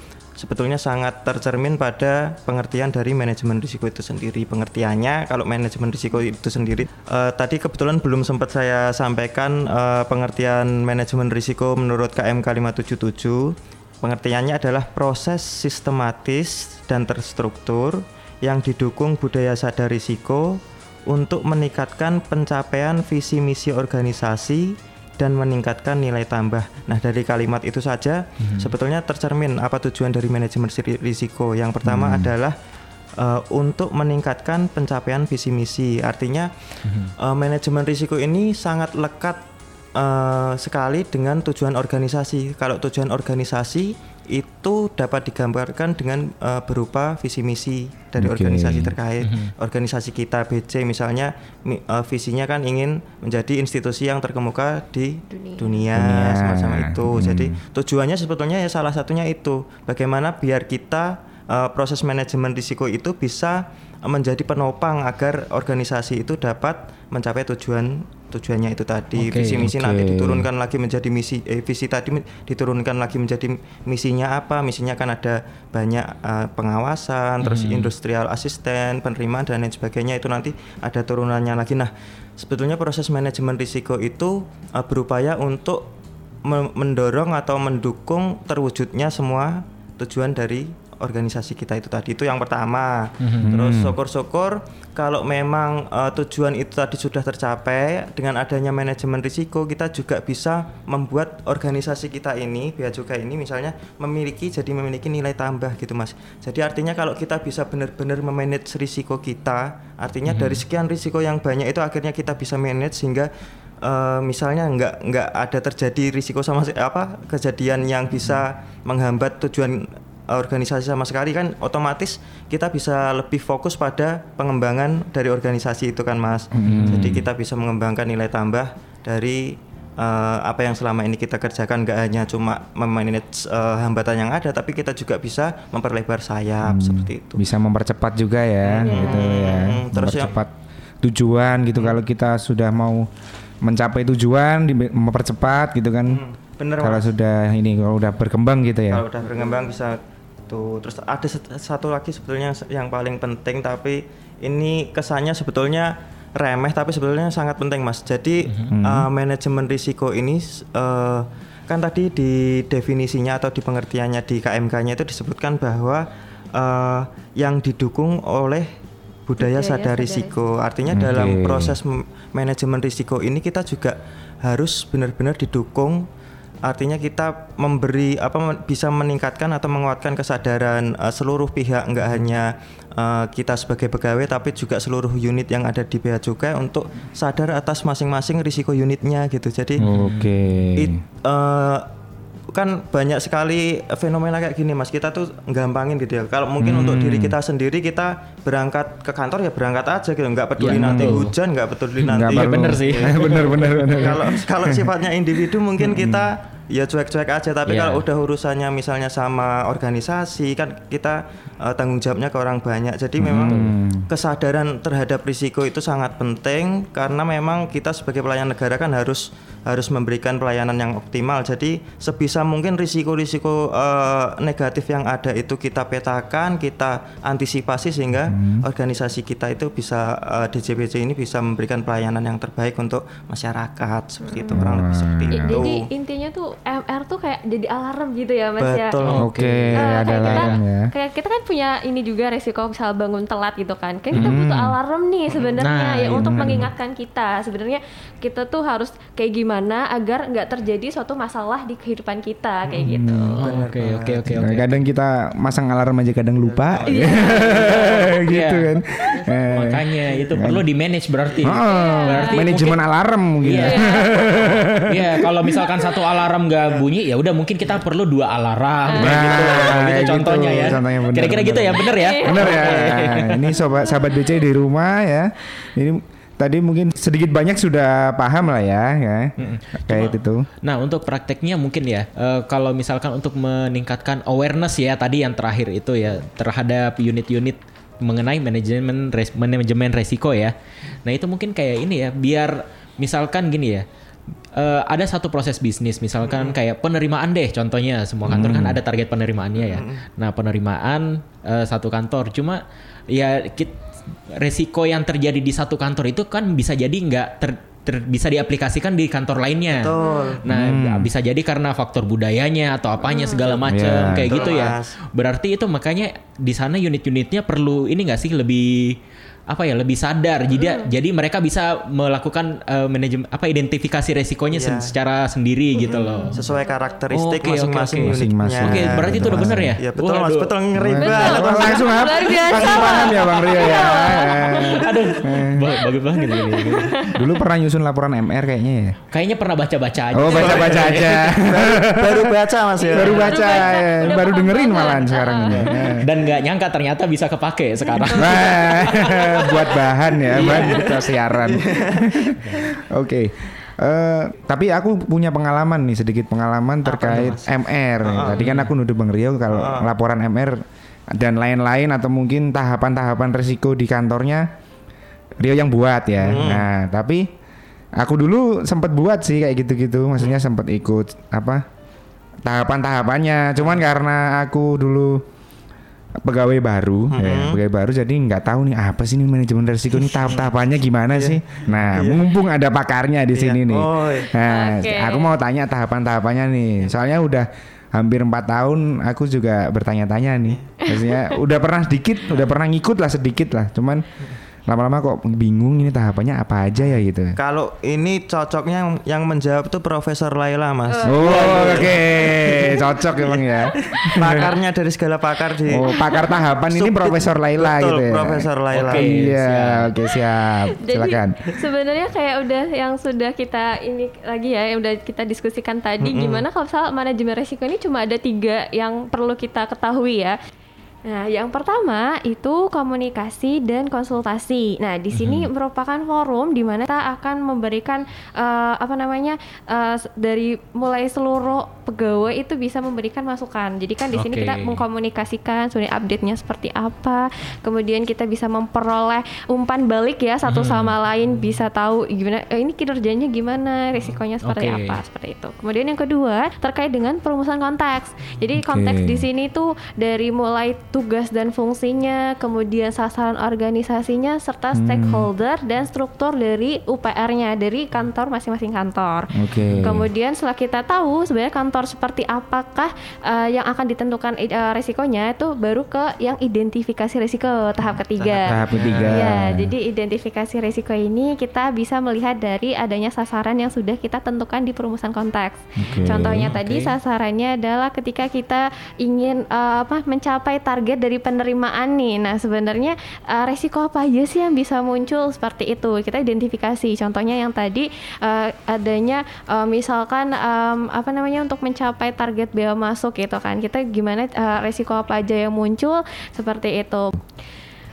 Speaker 5: sebetulnya sangat tercermin pada pengertian dari manajemen risiko itu sendiri. Pengertiannya kalau manajemen risiko itu sendiri eh, tadi kebetulan belum sempat saya sampaikan eh, pengertian manajemen risiko menurut KMK 577. Pengertiannya adalah proses sistematis dan terstruktur yang didukung budaya sadar risiko untuk meningkatkan pencapaian visi misi organisasi dan meningkatkan nilai tambah. Nah, dari kalimat itu saja sebetulnya tercermin apa tujuan dari manajemen risiko. Yang pertama adalah eh, untuk meningkatkan pencapaian visi misi. Artinya eh, manajemen risiko ini sangat lekat eh, sekali dengan tujuan organisasi. Kalau tujuan organisasi itu dapat digambarkan dengan eh, berupa visi misi dari
Speaker 3: Oke.
Speaker 5: organisasi terkait. Organisasi kita BC misalnya mi- eh, visinya kan ingin menjadi institusi yang terkemuka di dunia,
Speaker 3: Dunia.
Speaker 5: semacam itu.
Speaker 3: Hmm.
Speaker 5: Jadi tujuannya sebetulnya ya salah satunya itu bagaimana biar kita eh, proses manajemen risiko itu bisa menjadi penopang agar organisasi itu dapat mencapai tujuan tujuannya itu tadi
Speaker 4: Oke,
Speaker 5: visi misi
Speaker 3: oke.
Speaker 5: nanti diturunkan lagi menjadi misi eh, visi tadi diturunkan lagi menjadi misinya apa? Misinya kan ada banyak eh, pengawasan terus industrial asisten penerimaan dan lain sebagainya. Itu nanti ada turunannya lagi. Nah sebetulnya proses manajemen risiko itu eh, berupaya untuk me- mendorong atau mendukung terwujudnya semua tujuan dari organisasi kita itu tadi itu yang pertama. Terus syukur-syukur kalau memang eh, tujuan itu tadi sudah tercapai dengan adanya manajemen risiko kita juga bisa membuat organisasi kita ini bea cukai ini misalnya memiliki jadi memiliki nilai tambah gitu mas. Jadi artinya kalau kita bisa benar-benar memanage risiko kita, artinya dari sekian risiko yang banyak itu akhirnya kita bisa manage sehingga eh, misalnya nggak nggak ada terjadi risiko sama apa kejadian yang bisa menghambat tujuan organisasi sama sekali kan otomatis kita bisa lebih fokus pada pengembangan dari organisasi itu kan mas. Jadi kita bisa mengembangkan nilai tambah dari eh, apa yang selama ini kita kerjakan. Nggak hanya cuma memanage eh, hambatan yang ada tapi kita juga bisa memperlebar sayap seperti itu.
Speaker 3: Bisa mempercepat juga ya gitu ya.
Speaker 5: Hmm, terus
Speaker 3: mempercepat tujuan gitu. Kalau kita sudah mau mencapai tujuan di- mempercepat gitu kan.
Speaker 5: Bener
Speaker 3: kalau
Speaker 5: Mas.
Speaker 3: sudah ini kalau udah berkembang gitu ya.
Speaker 5: Kalau udah berkembang bisa tuh terus ada satu lagi sebetulnya yang paling penting tapi ini kesannya sebetulnya remeh tapi sebetulnya sangat penting mas. Jadi eh, manajemen risiko ini eh, kan tadi di definisinya atau di pengertiannya di KMK-nya itu disebutkan bahwa eh, yang didukung oleh budaya,
Speaker 6: Budaya
Speaker 5: sadar
Speaker 6: sadar
Speaker 5: risiko. artinya
Speaker 3: Oke.
Speaker 5: dalam proses manajemen risiko ini kita juga harus benar-benar didukung artinya kita memberi apa bisa meningkatkan atau menguatkan kesadaran eh, seluruh pihak. Nggak hanya eh, kita sebagai pegawai tapi juga seluruh unit yang ada di bea cukai untuk sadar atas masing-masing risiko unitnya gitu. Jadi
Speaker 3: oke.
Speaker 5: it- eh, kan banyak sekali fenomena kayak gini mas. Kita tuh gampangin gitu ya. Kalau mungkin untuk diri kita sendiri kita berangkat ke kantor ya berangkat aja gitu. Nggak peduli nanti hujan nggak peduli
Speaker 3: Nggak
Speaker 5: nanti
Speaker 3: perlu.
Speaker 4: bener sih.
Speaker 3: bener bener bener.
Speaker 5: Kalau kalau sifatnya individu mungkin kita ya cuek-cuek aja. Tapi
Speaker 4: Iya.
Speaker 5: kalau udah urusannya misalnya sama organisasi kan kita eh, tanggung jawabnya ke orang banyak. Jadi memang kesadaran terhadap risiko itu sangat penting karena memang kita sebagai pelayan negara kan harus harus memberikan pelayanan yang optimal jadi sebisa mungkin risiko-risiko eh, negatif yang ada itu kita petakan kita antisipasi sehingga organisasi kita itu bisa eh, DJBC ini bisa memberikan pelayanan yang terbaik untuk masyarakat seperti itu kurang lebih seperti
Speaker 6: I-
Speaker 5: itu
Speaker 6: Jadi intinya tuh MR tuh kayak jadi alarm gitu ya mas ya.
Speaker 5: Betul.
Speaker 3: oke
Speaker 6: Eh,
Speaker 3: ada
Speaker 6: kayak kita,
Speaker 3: ya
Speaker 6: kayak kita kan punya ini juga resiko misal bangun telat gitu kan. Kan kita butuh alarm nih sebenarnya
Speaker 4: Nah,
Speaker 6: ya
Speaker 4: iya.
Speaker 6: untuk mengingatkan kita. Sebenarnya kita tuh harus kayak gimana agar nggak terjadi suatu masalah di kehidupan kita kayak gitu.
Speaker 4: Oh, Oke oke oke
Speaker 3: Nah,
Speaker 4: oke.
Speaker 3: kadang kita masang alarm aja kadang lupa gitu
Speaker 4: Iya.
Speaker 3: kan Eh,
Speaker 4: Makanya itu perlu di manage berarti.
Speaker 3: oh,
Speaker 4: Berarti
Speaker 3: manajemen
Speaker 4: mungkin-
Speaker 3: alarm gitu
Speaker 4: Iya. Iya, kalau misalkan satu alarm nggak bunyi ya udah mungkin kita perlu dua alarm
Speaker 3: Nah,
Speaker 4: gitu. Gitu
Speaker 3: gitu,
Speaker 4: contohnya ya.
Speaker 3: contohnya bener,
Speaker 4: Kira-kira
Speaker 3: bener.
Speaker 4: gitu ya, bener ya?
Speaker 3: Bener ya. Ini sobat sahabat BC di rumah ya. Ini tadi mungkin sedikit banyak sudah paham lah ya, ya. Kayak itu.
Speaker 4: Nah untuk prakteknya mungkin ya eh, kalau misalkan untuk meningkatkan awareness ya tadi yang terakhir itu ya terhadap unit-unit mengenai manajemen res- manajemen resiko ya. Nah itu mungkin kayak ini ya biar misalkan gini ya. eh, ada satu proses bisnis misalkan kayak penerimaan deh contohnya semua kantor kan ada target penerimaannya ya. Nah penerimaan eh, satu kantor cuma ya kit- resiko yang terjadi di satu kantor itu kan bisa jadi nggak ter- ter- bisa diaplikasikan di kantor lainnya.
Speaker 5: Betul.
Speaker 4: Nah, bisa jadi karena faktor budayanya atau apanya segala macam
Speaker 3: Iya.
Speaker 4: kayak
Speaker 5: Betul,
Speaker 4: gitu ya. Berarti itu makanya di sana unit-unitnya perlu ini nggak sih lebih apa ya lebih sadar jadi jadi mereka bisa melakukan eh, manajemen apa identifikasi resikonya sen-
Speaker 5: Iya.
Speaker 4: secara sendiri gitu loh.
Speaker 5: sesuai karakteristik
Speaker 4: Oke, oke,
Speaker 5: masing-masing
Speaker 4: oke.
Speaker 5: unitnya.
Speaker 3: Masing-masing.
Speaker 4: Oke, berarti itu udah bener ya?
Speaker 5: Ya betul mas,
Speaker 4: Waduh.
Speaker 5: betul ngeri banget.
Speaker 3: Langsung, langsung apa?
Speaker 6: Luar biasa,
Speaker 3: Langsung paham ya Bang Rio ya.
Speaker 4: Aduh, ba- bagus banget gitu.
Speaker 3: Dulu pernah nyusun laporan MR kayaknya ya.
Speaker 4: Kayaknya pernah baca-baca aja.
Speaker 3: Oh baca-baca aja.
Speaker 5: Baru baca mas ya.
Speaker 3: baru baca, ya. baru
Speaker 6: paham
Speaker 3: dengerin malahan sekarang ini.
Speaker 4: Dan nggak nyangka ternyata bisa kepake sekarang.
Speaker 3: Buat bahan ya, bahan kita siaran. Oke. Eh, tapi aku punya pengalaman nih sedikit pengalaman terkait MR. Tadi kan aku nuduh Bang Rio kalau laporan MR dan lain-lain atau mungkin tahapan-tahapan resiko di kantornya Rio yang buat ya. Nah, tapi aku dulu sempat buat sih kayak gitu-gitu, maksudnya sempat ikut apa tahapan-tahapannya. Cuman karena aku dulu pegawai baru, ya, pegawai baru jadi nggak tahu nih apa sih nih manajemen resiko nih tahap-tahapannya gimana sih. Nah, mumpung ada pakarnya di sini nih.
Speaker 5: Oh, iya.
Speaker 3: Nah,
Speaker 6: Oke.
Speaker 3: aku mau tanya tahapan-tahapannya nih. Soalnya udah hampir empat tahun aku juga bertanya-tanya nih. Maksudnya udah pernah sedikit, udah pernah ngikut lah sedikit lah. Cuman lama-lama kok bingung ini tahapannya apa aja ya gitu.
Speaker 5: Kalau ini cocoknya yang, menjawab tuh Profesor Laila, Mas.
Speaker 3: Oh, oke. Cocok emang ya.
Speaker 5: Pakarnya dari segala pakar di
Speaker 3: Oh, pakar tahapan ini Profesor Laila
Speaker 5: Betul,
Speaker 3: gitu ya.
Speaker 5: Profesor Laila.
Speaker 3: Oke, iya, oke siap.
Speaker 6: Jadi
Speaker 3: Silakan.
Speaker 6: sebenarnya kayak udah yang sudah kita ini lagi ya yang udah kita diskusikan tadi gimana kalau misal manajemen resiko ini cuma ada tiga yang perlu kita ketahui ya. Nah, yang pertama itu komunikasi dan konsultasi. Nah, di sini merupakan forum di mana kita akan memberikan eh, apa namanya s- dari mulai seluruh pegawai itu bisa memberikan masukan. Jadi kan di sini
Speaker 4: Oke.
Speaker 6: kita mengkomunikasikan sebenarnya update-nya seperti apa, kemudian kita bisa memperoleh umpan balik ya satu sama lain bisa tahu gimana eh, ini kinerjanya gimana, risikonya seperti
Speaker 4: Oke.
Speaker 6: apa, seperti itu. Kemudian yang kedua terkait dengan perumusan konteks. Jadi
Speaker 3: Oke.
Speaker 6: konteks di sini tuh dari mulai tugas dan fungsinya, kemudian sasaran organisasinya serta
Speaker 3: Hmm.
Speaker 6: stakeholder dan struktur dari UPR-nya dari kantor masing-masing kantor.
Speaker 3: Oke.
Speaker 6: Kemudian setelah kita tahu sebenarnya kantor seperti apakah eh, yang akan ditentukan eh, resikonya itu baru ke yang identifikasi risiko tahap ketiga.
Speaker 3: Tahap ketiga.
Speaker 6: Ya, jadi identifikasi risiko ini kita bisa melihat dari adanya sasaran yang sudah kita tentukan di perumusan konteks.
Speaker 3: Oke.
Speaker 6: Contohnya tadi
Speaker 4: Oke.
Speaker 6: sasarannya adalah ketika kita ingin eh, apa mencapai target dari penerimaan nih. Nah, sebenarnya eh, resiko apa aja sih yang bisa muncul seperti itu? Kita identifikasi. Contohnya yang tadi eh, adanya eh, misalkan em, apa namanya untuk mencapai target bea masuk gitu kan. Kita gimana eh, resiko apa aja yang muncul seperti itu.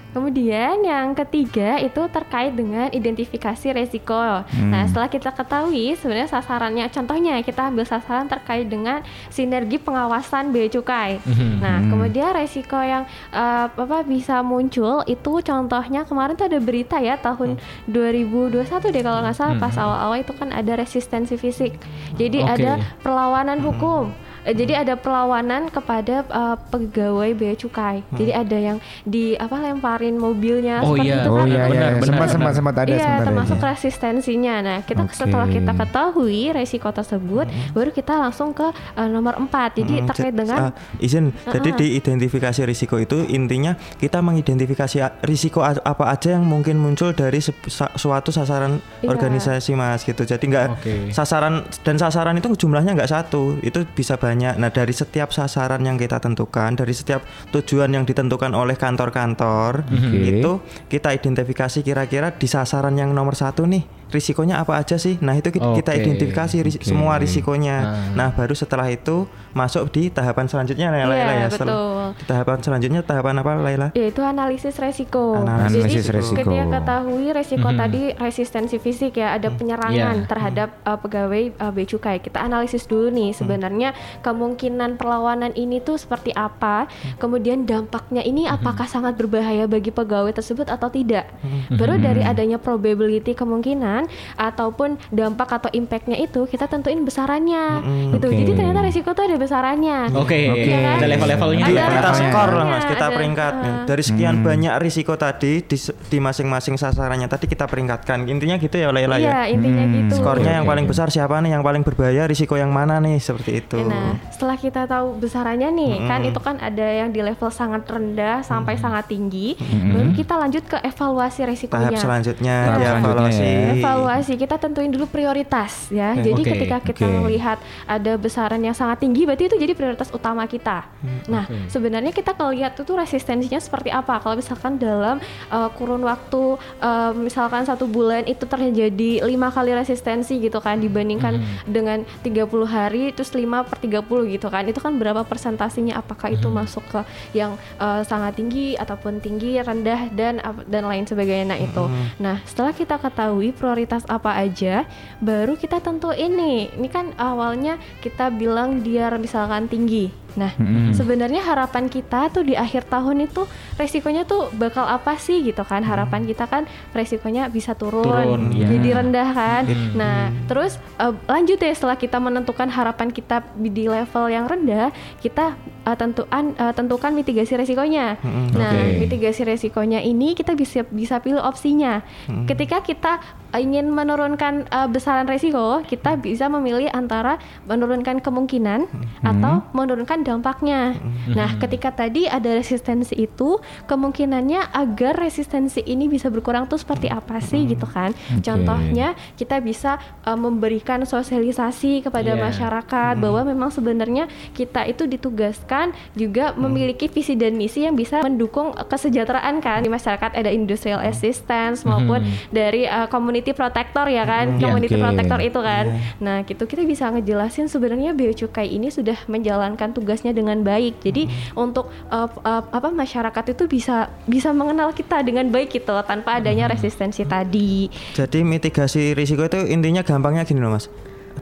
Speaker 6: Kemudian yang ketiga itu terkait dengan identifikasi resiko. Nah, setelah kita ketahui sebenarnya sasarannya, contohnya kita ambil sasaran terkait dengan sinergi pengawasan bea cukai. Nah, kemudian resiko yang eh, apa bisa muncul itu contohnya kemarin tuh ada berita ya tahun 2021 deh kalau nggak salah pas awal-awal itu kan ada resistensi fisik. Jadi
Speaker 4: Oke.
Speaker 6: ada perlawanan hukum. Eh, Jadi ada perlawanan kepada eh, pegawai bea cukai. Jadi ada yang di apa lemparin mobilnya
Speaker 4: Oh
Speaker 6: seperti
Speaker 4: iya.
Speaker 6: itu
Speaker 3: Oh
Speaker 6: kan.
Speaker 3: iya,
Speaker 4: Benar,
Speaker 3: iya.
Speaker 4: benar,
Speaker 3: sempat,
Speaker 4: benar.
Speaker 3: sempat, sempat ada,
Speaker 6: Iya,
Speaker 3: sempat ada.
Speaker 6: termasuk resistensinya. Nah, kita
Speaker 3: Oke.
Speaker 6: setelah kita ketahui resiko tersebut, baru kita langsung ke eh, nomor 4. Jadi
Speaker 5: Hmm,
Speaker 6: terkait dengan
Speaker 5: ah, izin. Jadi di identifikasi risiko itu intinya kita mengidentifikasi a- risiko apa aja yang mungkin muncul dari se- suatu sasaran
Speaker 6: Iya.
Speaker 5: organisasi mas gitu. Jadi nggak
Speaker 4: Oke.
Speaker 5: sasaran dan sasaran itu jumlahnya nggak satu, itu bisa banyak. Nah dari setiap sasaran yang kita tentukan, dari setiap tujuan yang ditentukan oleh kantor-kantor
Speaker 3: Oke.
Speaker 5: itu kita identifikasi kira-kira di sasaran yang nomor satu nih risikonya apa aja sih? Nah itu kita, kita
Speaker 4: Oke,
Speaker 5: identifikasi ris-
Speaker 3: oke.
Speaker 5: semua risikonya.
Speaker 4: Ah.
Speaker 5: Nah baru setelah itu masuk di tahapan selanjutnya ya, Laila
Speaker 6: Iya,
Speaker 5: ya. Setelah-
Speaker 6: betul.
Speaker 5: di tahapan selanjutnya tahapan apa Laila?
Speaker 6: yaitu analisis resiko.
Speaker 3: Analisis
Speaker 6: Jadi
Speaker 3: resiko.
Speaker 6: ketika ketahui resiko
Speaker 4: Mhm.
Speaker 6: tadi resistensi fisik ya, ada penyerangan
Speaker 4: Iya.
Speaker 6: terhadap uh, pegawai uh, bea cukai. Kita analisis dulu nih sebenarnya kemungkinan perlawanan ini tuh seperti apa, kemudian dampaknya ini apakah sangat berbahaya bagi pegawai tersebut atau tidak. Baru dari adanya probability kemungkinan ataupun dampak atau impactnya itu kita tentuin besarannya. Gitu.
Speaker 3: Oke.
Speaker 6: Jadi ternyata resiko tuh ada besarannya.
Speaker 4: Oke,
Speaker 3: Oke.
Speaker 4: ada level-levelnya
Speaker 6: Ada
Speaker 4: ya.
Speaker 5: kita skor lah mas, kita
Speaker 6: ada.
Speaker 5: peringkatnya. Dari sekian
Speaker 3: Hmm.
Speaker 5: banyak risiko tadi di, masing-masing sasarannya tadi kita peringkatkan. Intinya gitu ya Laila
Speaker 6: Iya,
Speaker 5: ya.
Speaker 6: intinya
Speaker 3: Hmm.
Speaker 6: gitu.
Speaker 5: Skornya yang
Speaker 3: Oke,
Speaker 5: paling besar siapa nih? Yang paling berbahaya risiko yang mana nih? Seperti itu.
Speaker 6: Nah, setelah kita tahu besarannya nih, kan
Speaker 5: Mm-mm.
Speaker 6: itu kan ada yang di level sangat rendah sampai sangat tinggi, baru kita lanjut ke evaluasi resikonya.
Speaker 5: Tahap selanjutnya
Speaker 3: Tahap ya.
Speaker 6: Evaluasi kita tentuin dulu prioritas ya. Jadi
Speaker 4: Oke,
Speaker 6: ketika kita
Speaker 3: oke.
Speaker 6: melihat ada besaran yang sangat tinggi, berarti itu jadi prioritas utama kita.
Speaker 5: Hmm,
Speaker 6: Nah, sebenarnya kita kalau lihat itu resistensinya seperti apa? Kalau misalkan dalam uh, kurun waktu uh, misalkan satu bulan itu terjadi lima kali resistensi gitu kan dibandingkan dengan 30 hari terus 5 per 30 gitu kan. Itu kan berapa persentasinya apakah itu masuk ke yang uh, sangat tinggi ataupun tinggi, rendah dan dan lain sebagainya. Nah, itu. Nah, setelah kita ketahui prioritas apa aja, baru kita tentuin nih. Ini kan awalnya kita bilang dia misalkan tinggi. Nah,
Speaker 3: Mm-mm.
Speaker 6: sebenarnya harapan kita tuh di akhir tahun itu resikonya tuh bakal apa sih gitu kan? Harapan kita kan resikonya bisa turun,
Speaker 4: Turun, iya.
Speaker 6: jadi rendah kan. Nah, terus eh, lanjut ya setelah kita menentukan harapan kita di level yang rendah, kita uh, tentuan uh, tentukan mitigasi resikonya. Nah,
Speaker 3: Oke.
Speaker 6: mitigasi resikonya ini kita bisa bisa pilih opsinya. Ketika kita ingin menurunkan uh, besaran resiko, kita bisa memilih antara menurunkan kemungkinan atau menurunkan dampaknya. Nah, ketika tadi ada resistensi itu, kemungkinannya agar resistensi ini bisa berkurang tuh seperti apa sih gitu kan? Contohnya kita bisa uh, memberikan sosialisasi kepada
Speaker 4: Iya.
Speaker 6: masyarakat bahwa memang sebenarnya kita itu ditugaskan juga memiliki visi dan misi yang bisa mendukung uh, kesejahteraan kan di masyarakat. Ada industrial assistance maupun dari uh, community protector ya kan?
Speaker 4: Iya.
Speaker 6: community
Speaker 3: Oke.
Speaker 6: protector itu kan? Nah gitu kita bisa ngejelasin sebenarnya bea cukai ini sudah menjalankan tugasnya dengan baik. Jadi untuk uh, uh, apa masyarakat itu bisa bisa mengenal kita dengan baik gitu tanpa adanya resistensi tadi.
Speaker 5: Jadi mitigasi risiko itu intinya gampangnya gini loh mas.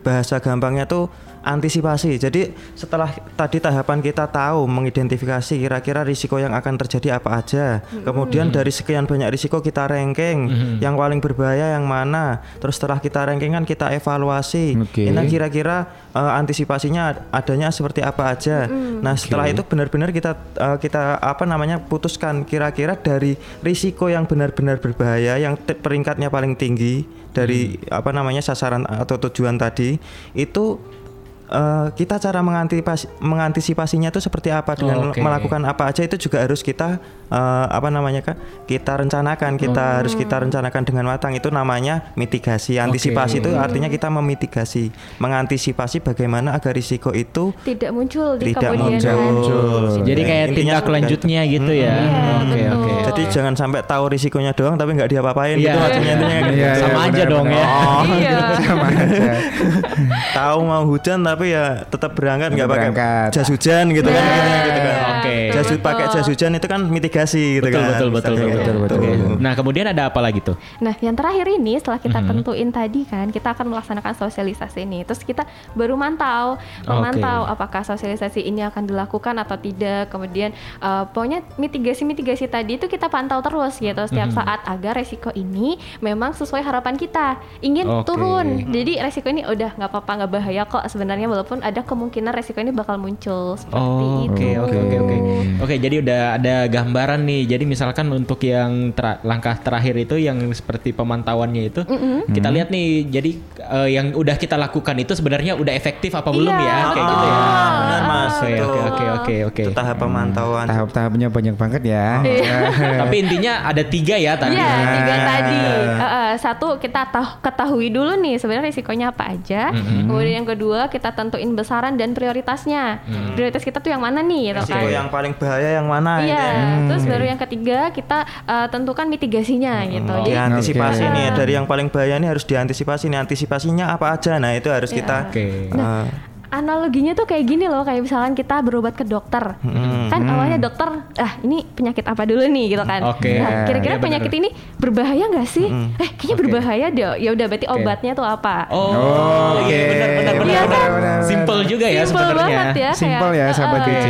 Speaker 5: Bahasa gampangnya tuh antisipasi. Jadi setelah tadi tahapan kita tahu mengidentifikasi kira-kira risiko yang akan terjadi apa aja. Kemudian dari sekian banyak risiko kita ranking yang paling berbahaya yang mana. Terus setelah kita ranking kan kita evaluasi.
Speaker 3: Oke.
Speaker 5: Ini kira-kira eh, antisipasinya adanya seperti apa aja. Nah setelah itu benar-benar kita eh, kita apa namanya putuskan kira-kira dari risiko yang benar-benar berbahaya yang te- peringkatnya paling tinggi dari apa namanya sasaran atau tujuan tadi itu eh, kita cara mengantisipasi mengantisipasinya itu seperti apa dengan
Speaker 4: Oke.
Speaker 5: melakukan apa aja itu juga harus kita eh, apa namanya kak kita rencanakan kita harus kita rencanakan dengan matang itu namanya mitigasi antisipasi itu artinya kita memitigasi mengantisipasi bagaimana agar risiko itu
Speaker 6: tidak muncul di
Speaker 5: Tidak
Speaker 6: kemudian
Speaker 5: muncul.
Speaker 6: hari.
Speaker 4: Jadi kayak
Speaker 5: Intinya
Speaker 4: tindak lanjutnya gitu ya.
Speaker 6: Iya,
Speaker 4: Oke
Speaker 6: betul.
Speaker 4: oke.
Speaker 5: jadi jangan sampai tahu risikonya doang tapi nggak diapa-apain
Speaker 4: Iya.
Speaker 5: gitu maksudnya intinya gitu.
Speaker 3: Iya,
Speaker 4: Sama
Speaker 3: iya,
Speaker 4: aja
Speaker 3: benar,
Speaker 4: dong ya.
Speaker 3: benar.
Speaker 6: iya
Speaker 3: Sama aja.
Speaker 5: tahu mau hujan tapi ya tetap berangkat nggak pakai
Speaker 3: Berangkat.
Speaker 5: jas hujan gitu kan intinya gitu kan
Speaker 4: Oke.
Speaker 5: jas
Speaker 6: betul.
Speaker 5: pakai jas hujan itu kan mitigasi gitu
Speaker 4: Betul
Speaker 5: kan
Speaker 4: betul betul betul
Speaker 3: betul, betul.
Speaker 4: Nah kemudian ada apa lagi tuh?
Speaker 6: Nah, yang terakhir ini setelah kita
Speaker 4: Mhm.
Speaker 6: tentuin tadi kan, kita akan melaksanakan sosialisasi ini. Terus kita baru mantau, memantau apakah sosialisasi ini akan dilakukan atau tidak. Kemudian eh, pokoknya mitigasi-mitigasi tadi itu kita pantau terus gitu setiap
Speaker 4: Mhm.
Speaker 6: saat agar resiko ini memang sesuai harapan kita. Ingin turun. Jadi resiko ini udah nggak apa-apa nggak bahaya kok sebenarnya walaupun ada kemungkinan resiko ini bakal muncul seperti
Speaker 4: Oh,
Speaker 6: itu.
Speaker 4: Oke oke oke oke. Oke jadi udah ada gambaran nih. Jadi misalkan untuk yang tera- langkah terakhir itu yang seperti pemantauannya itu, kita lihat nih. Jadi eh, yang udah kita lakukan itu sebenarnya udah efektif apa belum
Speaker 6: Iya,
Speaker 4: ya? Kayak
Speaker 6: betul.
Speaker 4: gitu ya.
Speaker 5: benar mas
Speaker 4: Oke oke oke oke
Speaker 5: tahap pemantauan
Speaker 3: Tahap-tahapnya banyak banget ya.
Speaker 4: Tapi intinya ada tiga ya tadi.
Speaker 6: Iya, tiga
Speaker 3: Ah.
Speaker 6: tadi. Eh, eh, satu kita tahu ketahui dulu nih sebenarnya risikonya apa aja. Kemudian yang kedua kita tentuin besaran dan prioritasnya. Prioritas kita tuh yang mana nih, gitu kan?
Speaker 5: yang paling bahaya yang mana
Speaker 6: Iya,
Speaker 5: gitu ya.
Speaker 6: terus baru yang ketiga kita eh, tentukan mitigasinya gitu. Jadi
Speaker 5: diantisipasi
Speaker 3: Oke.
Speaker 5: nih dari yang paling bahaya ini harus diantisipasi nih antisipasinya apa aja nah itu harus
Speaker 6: Iya.
Speaker 5: kita
Speaker 4: Oke.
Speaker 5: eh,
Speaker 6: analoginya tuh kayak gini loh, kayak misalkan kita berobat ke dokter. Kan awalnya dokter, ah ini penyakit apa dulu nih gitu kan.
Speaker 4: Oke.
Speaker 6: Nah, kira-kira
Speaker 4: bener.
Speaker 6: penyakit ini berbahaya nggak sih? Eh, kayaknya
Speaker 4: Oke.
Speaker 6: berbahaya deh. Ya udah berarti
Speaker 4: Oke.
Speaker 6: obatnya tuh apa?
Speaker 4: Oh, iya benar benar benar.
Speaker 6: Iya kan?
Speaker 4: benar. Simple juga ya
Speaker 6: Simple
Speaker 4: sebenarnya.
Speaker 6: banget ya.
Speaker 3: Simpel
Speaker 6: kayak,
Speaker 3: ya sahabat
Speaker 6: eh,
Speaker 3: DC.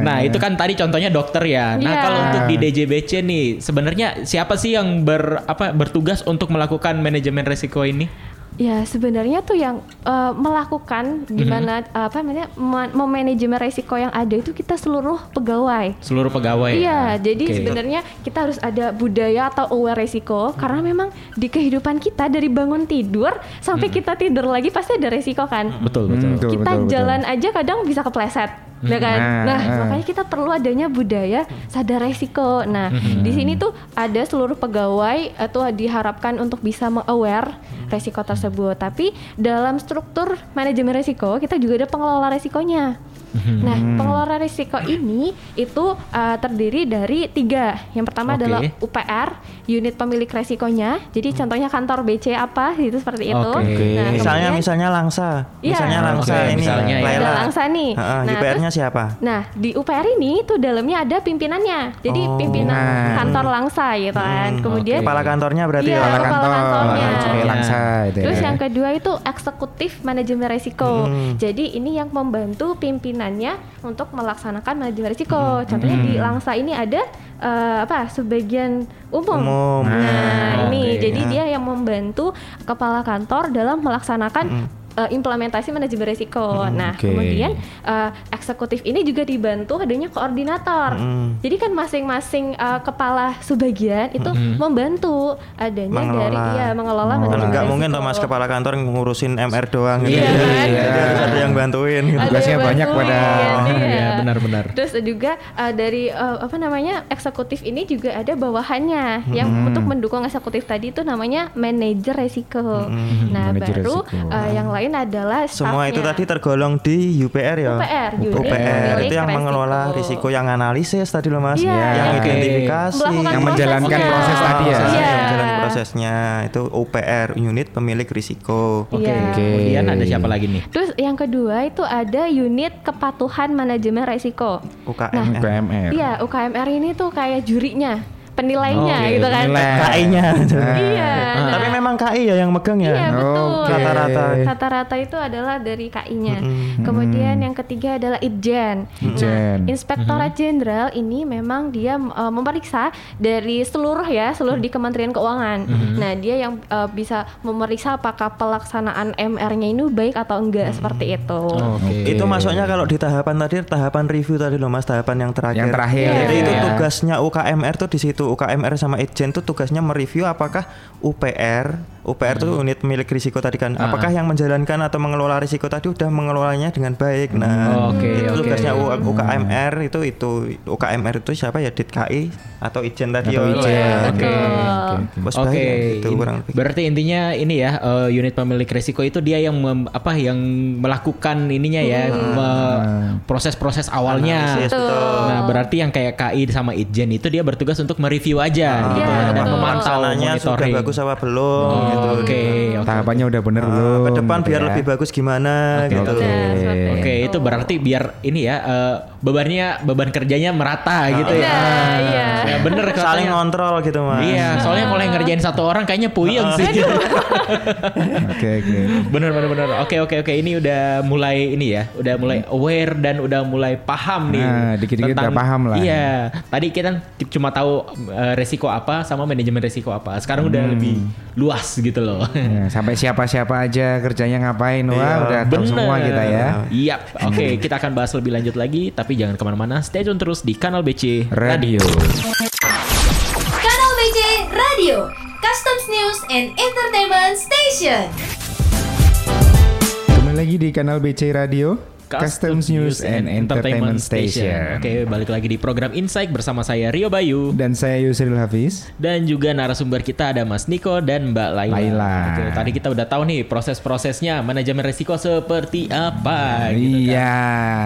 Speaker 4: Nah itu kan tadi contohnya dokter ya. Nah
Speaker 6: Iya.
Speaker 4: kalau untuk di DJBC nih sebenarnya siapa sih yang ber apa bertugas untuk melakukan manajemen risiko ini?
Speaker 6: Ya sebenarnya tuh yang eh, melakukan gimana
Speaker 4: Mhm.
Speaker 6: apa namanya ma- memanajemen resiko yang ada itu kita seluruh pegawai.
Speaker 4: Seluruh pegawai.
Speaker 6: Iya, jadi
Speaker 4: Oke.
Speaker 6: sebenarnya kita harus ada budaya atau aware resiko karena memang di kehidupan kita dari bangun tidur sampai kita tidur lagi pasti ada resiko kan.
Speaker 4: betul betul.
Speaker 3: Hmm, betul,
Speaker 6: kita
Speaker 3: betul, betul.
Speaker 6: jalan aja kadang bisa kepleset. Ya kan?
Speaker 3: Nah,
Speaker 6: Nah,
Speaker 3: ah.
Speaker 6: makanya kita perlu adanya budaya sadar resiko. Nah, di sini tuh ada seluruh pegawai atau diharapkan untuk bisa aware resiko tersebut. Tapi dalam struktur manajemen resiko kita juga ada pengelola resikonya. Nah, pengelola risiko ini itu uh, terdiri dari tiga. Yang pertama
Speaker 4: Oke.
Speaker 6: adalah UPR, unit pemilik resikonya. Jadi contohnya kantor BC apa, itu seperti itu. Nah,
Speaker 5: misalnya
Speaker 6: kemudian-
Speaker 5: misalnya langsa
Speaker 6: Iya.
Speaker 5: misalnya langsa
Speaker 4: Oke,
Speaker 5: ini
Speaker 4: misalnya ya.
Speaker 5: Laila
Speaker 6: langsa nih.
Speaker 5: Heeh,
Speaker 6: Nah,
Speaker 5: UPR-nya siapa
Speaker 6: Nah, di UPR ini tuh dalamnya ada pimpinannya. Jadi
Speaker 5: Oh.
Speaker 6: pimpinan
Speaker 3: Nah.
Speaker 6: kantor langsa gitu kan. Kemudian
Speaker 5: kepala kantornya berarti
Speaker 6: Iya,
Speaker 5: ya
Speaker 6: kepala
Speaker 3: kantor,
Speaker 6: kantornya.
Speaker 4: Iya.
Speaker 3: langsa itu
Speaker 6: Terus
Speaker 3: ya.
Speaker 6: yang kedua itu eksekutif manajemen resiko. Jadi ini yang membantu pimpinannya untuk melaksanakan manajemen resiko. Contohnya di Langsa ini ada eh, apa? Sebagian umum.
Speaker 5: Umum.
Speaker 6: Nah,
Speaker 4: Hmm.
Speaker 6: ini
Speaker 4: Oke.
Speaker 6: jadi dia yang membantu kepala kantor dalam melaksanakan eh, implementasi manajemen risiko. nah,
Speaker 3: oke.
Speaker 6: kemudian eh, eksekutif ini juga dibantu adanya koordinator. Jadi kan masing-masing eh, kepala subbagian itu membantu adanya
Speaker 5: Mengelola.
Speaker 6: dari ya mengelola
Speaker 5: Kan
Speaker 6: manajemen
Speaker 5: nggak
Speaker 6: risiko.
Speaker 5: mungkin mas kepala kantor ngurusin MR doang gitu.
Speaker 6: Iya kan?
Speaker 5: Jadi harus ada yang bantuin gitu.
Speaker 6: Ada
Speaker 3: Tugasnya
Speaker 6: yang
Speaker 3: banyak pada-
Speaker 6: iya.
Speaker 4: Iya, benar-benar.
Speaker 6: Terus juga uh, dari uh, apa namanya eksekutif ini juga ada bawahannya yang untuk mendukung eksekutif tadi itu namanya manajer resiko. Nah
Speaker 3: Manajer
Speaker 6: baru
Speaker 3: resiko.
Speaker 6: uh, yang lain adalah
Speaker 5: Semua itu tadi tergolong di UPR ya.
Speaker 6: UPR, unit
Speaker 5: UPR
Speaker 6: pemilik
Speaker 5: itu yang mengelola risiko yang analisis tadi loh mas,
Speaker 6: Iya.
Speaker 5: yang
Speaker 4: Oke.
Speaker 5: identifikasi,
Speaker 6: Melakukan
Speaker 3: Yang menjalankan
Speaker 6: prosesnya.
Speaker 3: proses tadi ya?
Speaker 5: prosesnya,
Speaker 6: Iya.
Speaker 5: yang menjalankan prosesnya itu UPR unit pemilik risiko.
Speaker 4: Oke.
Speaker 6: Iya.
Speaker 4: Kemudian ada siapa lagi nih?
Speaker 6: Terus yang kedua itu ada unit kepatuhan manajemen resiko.
Speaker 5: UKM.
Speaker 3: UKMR.
Speaker 6: Iya UKMR ini tuh kayak jurinya, penilainya
Speaker 4: Oke,
Speaker 6: gitu kan.
Speaker 3: penilai.
Speaker 5: KI-nya.
Speaker 6: Iya. nah,
Speaker 5: Tapi memang KI ya yang megang ya.
Speaker 6: Iya betul.
Speaker 5: Rata-rata.
Speaker 6: Rata-rata itu adalah dari KI-nya. Kemudian yang ketiga adalah Itjen.
Speaker 3: Itjen.
Speaker 6: Nah, Inspektorat Jenderal ini memang dia uh, memeriksa dari seluruh ya, seluruh di Kementerian Keuangan. Nah, dia yang uh, bisa memeriksa apakah pelaksanaan MR-nya ini baik atau enggak seperti itu.
Speaker 4: Oke.
Speaker 5: Itu masuknya kalau di tahapan tadi tahapan review tadi loh Mas, tahapan yang terakhir.
Speaker 3: Yang terakhir.
Speaker 5: Jadi itu
Speaker 3: ya.
Speaker 5: tugasnya UKMR tuh di situ. UKMR sama Itjen tuh tugasnya mereview apakah UPR UPR tuh unit milik risiko tadi kan. Apakah yang menjalankan atau mengelola risiko tadi udah mengelolanya dengan baik. Nah,
Speaker 4: Oke,
Speaker 5: itu
Speaker 4: oke.
Speaker 5: tugasnya U- UKMR itu itu UKMR itu siapa ya DITKI atau Itjen tadi
Speaker 3: Atau
Speaker 5: ya.
Speaker 3: Itjen.
Speaker 5: Ya,
Speaker 3: Oke.
Speaker 4: Oke,
Speaker 5: ya, gitu
Speaker 4: in-
Speaker 5: kurang lebih.
Speaker 4: berarti intinya ini ya eh, unit pemilik risiko itu dia yang mem- apa yang melakukan ininya ya me- proses-proses awalnya.
Speaker 5: Analisis, betul.
Speaker 4: Nah, berarti yang kayak KI sama Itjen itu dia bertugas untuk mereview aja gitu
Speaker 6: Iya,
Speaker 4: dan
Speaker 6: betul.
Speaker 4: memantau
Speaker 5: Pelaksananya sudah bagus apa belum
Speaker 4: Oh,
Speaker 5: gitu.
Speaker 4: Oke, oke.
Speaker 3: Tahapannya udah bener
Speaker 5: Ah,
Speaker 3: belum?
Speaker 5: ke depan
Speaker 3: gitu
Speaker 5: biar
Speaker 3: ya?
Speaker 5: lebih bagus gimana
Speaker 4: Oke,
Speaker 5: gitu.
Speaker 4: oke.
Speaker 6: Seperti
Speaker 4: Oke, itu berarti biar ini ya eh, bebannya beban kerjanya merata gitu ya.
Speaker 6: Iya, iya.
Speaker 4: Ya bener
Speaker 5: Saling
Speaker 4: katanya.
Speaker 5: ngontrol gitu mas.
Speaker 4: Iya, soalnya kalau yang ngerjain satu orang kayaknya puyeng sih.
Speaker 3: Oke oke.
Speaker 4: bener bener bener. Oke oke oke. Ini udah mulai ini ya, udah mulai aware dan udah mulai paham nih.
Speaker 3: Nah, dikit-dikit udah paham lah.
Speaker 4: Iya. Tadi kita cuma tahu eh, resiko apa sama manajemen resiko apa. Sekarang udah
Speaker 3: Hmm.
Speaker 4: lebih luas gitu loh.
Speaker 3: Ya, sampai siapa-siapa aja kerjanya ngapain, wah
Speaker 5: Iya.
Speaker 3: udah tahu semua kita ya.
Speaker 4: Iya. Oke, kita akan bahas lebih lanjut lagi. Tapi jangan ke mana-mana. Stay tune terus di kanal BC
Speaker 3: Radio.
Speaker 8: Kanal BC Radio, Customs News and Entertainment Station.
Speaker 3: Kembali lagi di kanal BC Radio. Customs News and Entertainment Station.
Speaker 4: Oke, balik lagi di program Insight bersama saya Rio Bayu
Speaker 3: Dan saya Yusril Hafiz.
Speaker 4: dan juga narasumber kita ada Mas Niko dan Mbak Laila.
Speaker 3: Laila.
Speaker 4: Oke, tadi kita udah tahu nih proses-prosesnya manajemen risiko seperti apa gitu kan.
Speaker 3: Iya.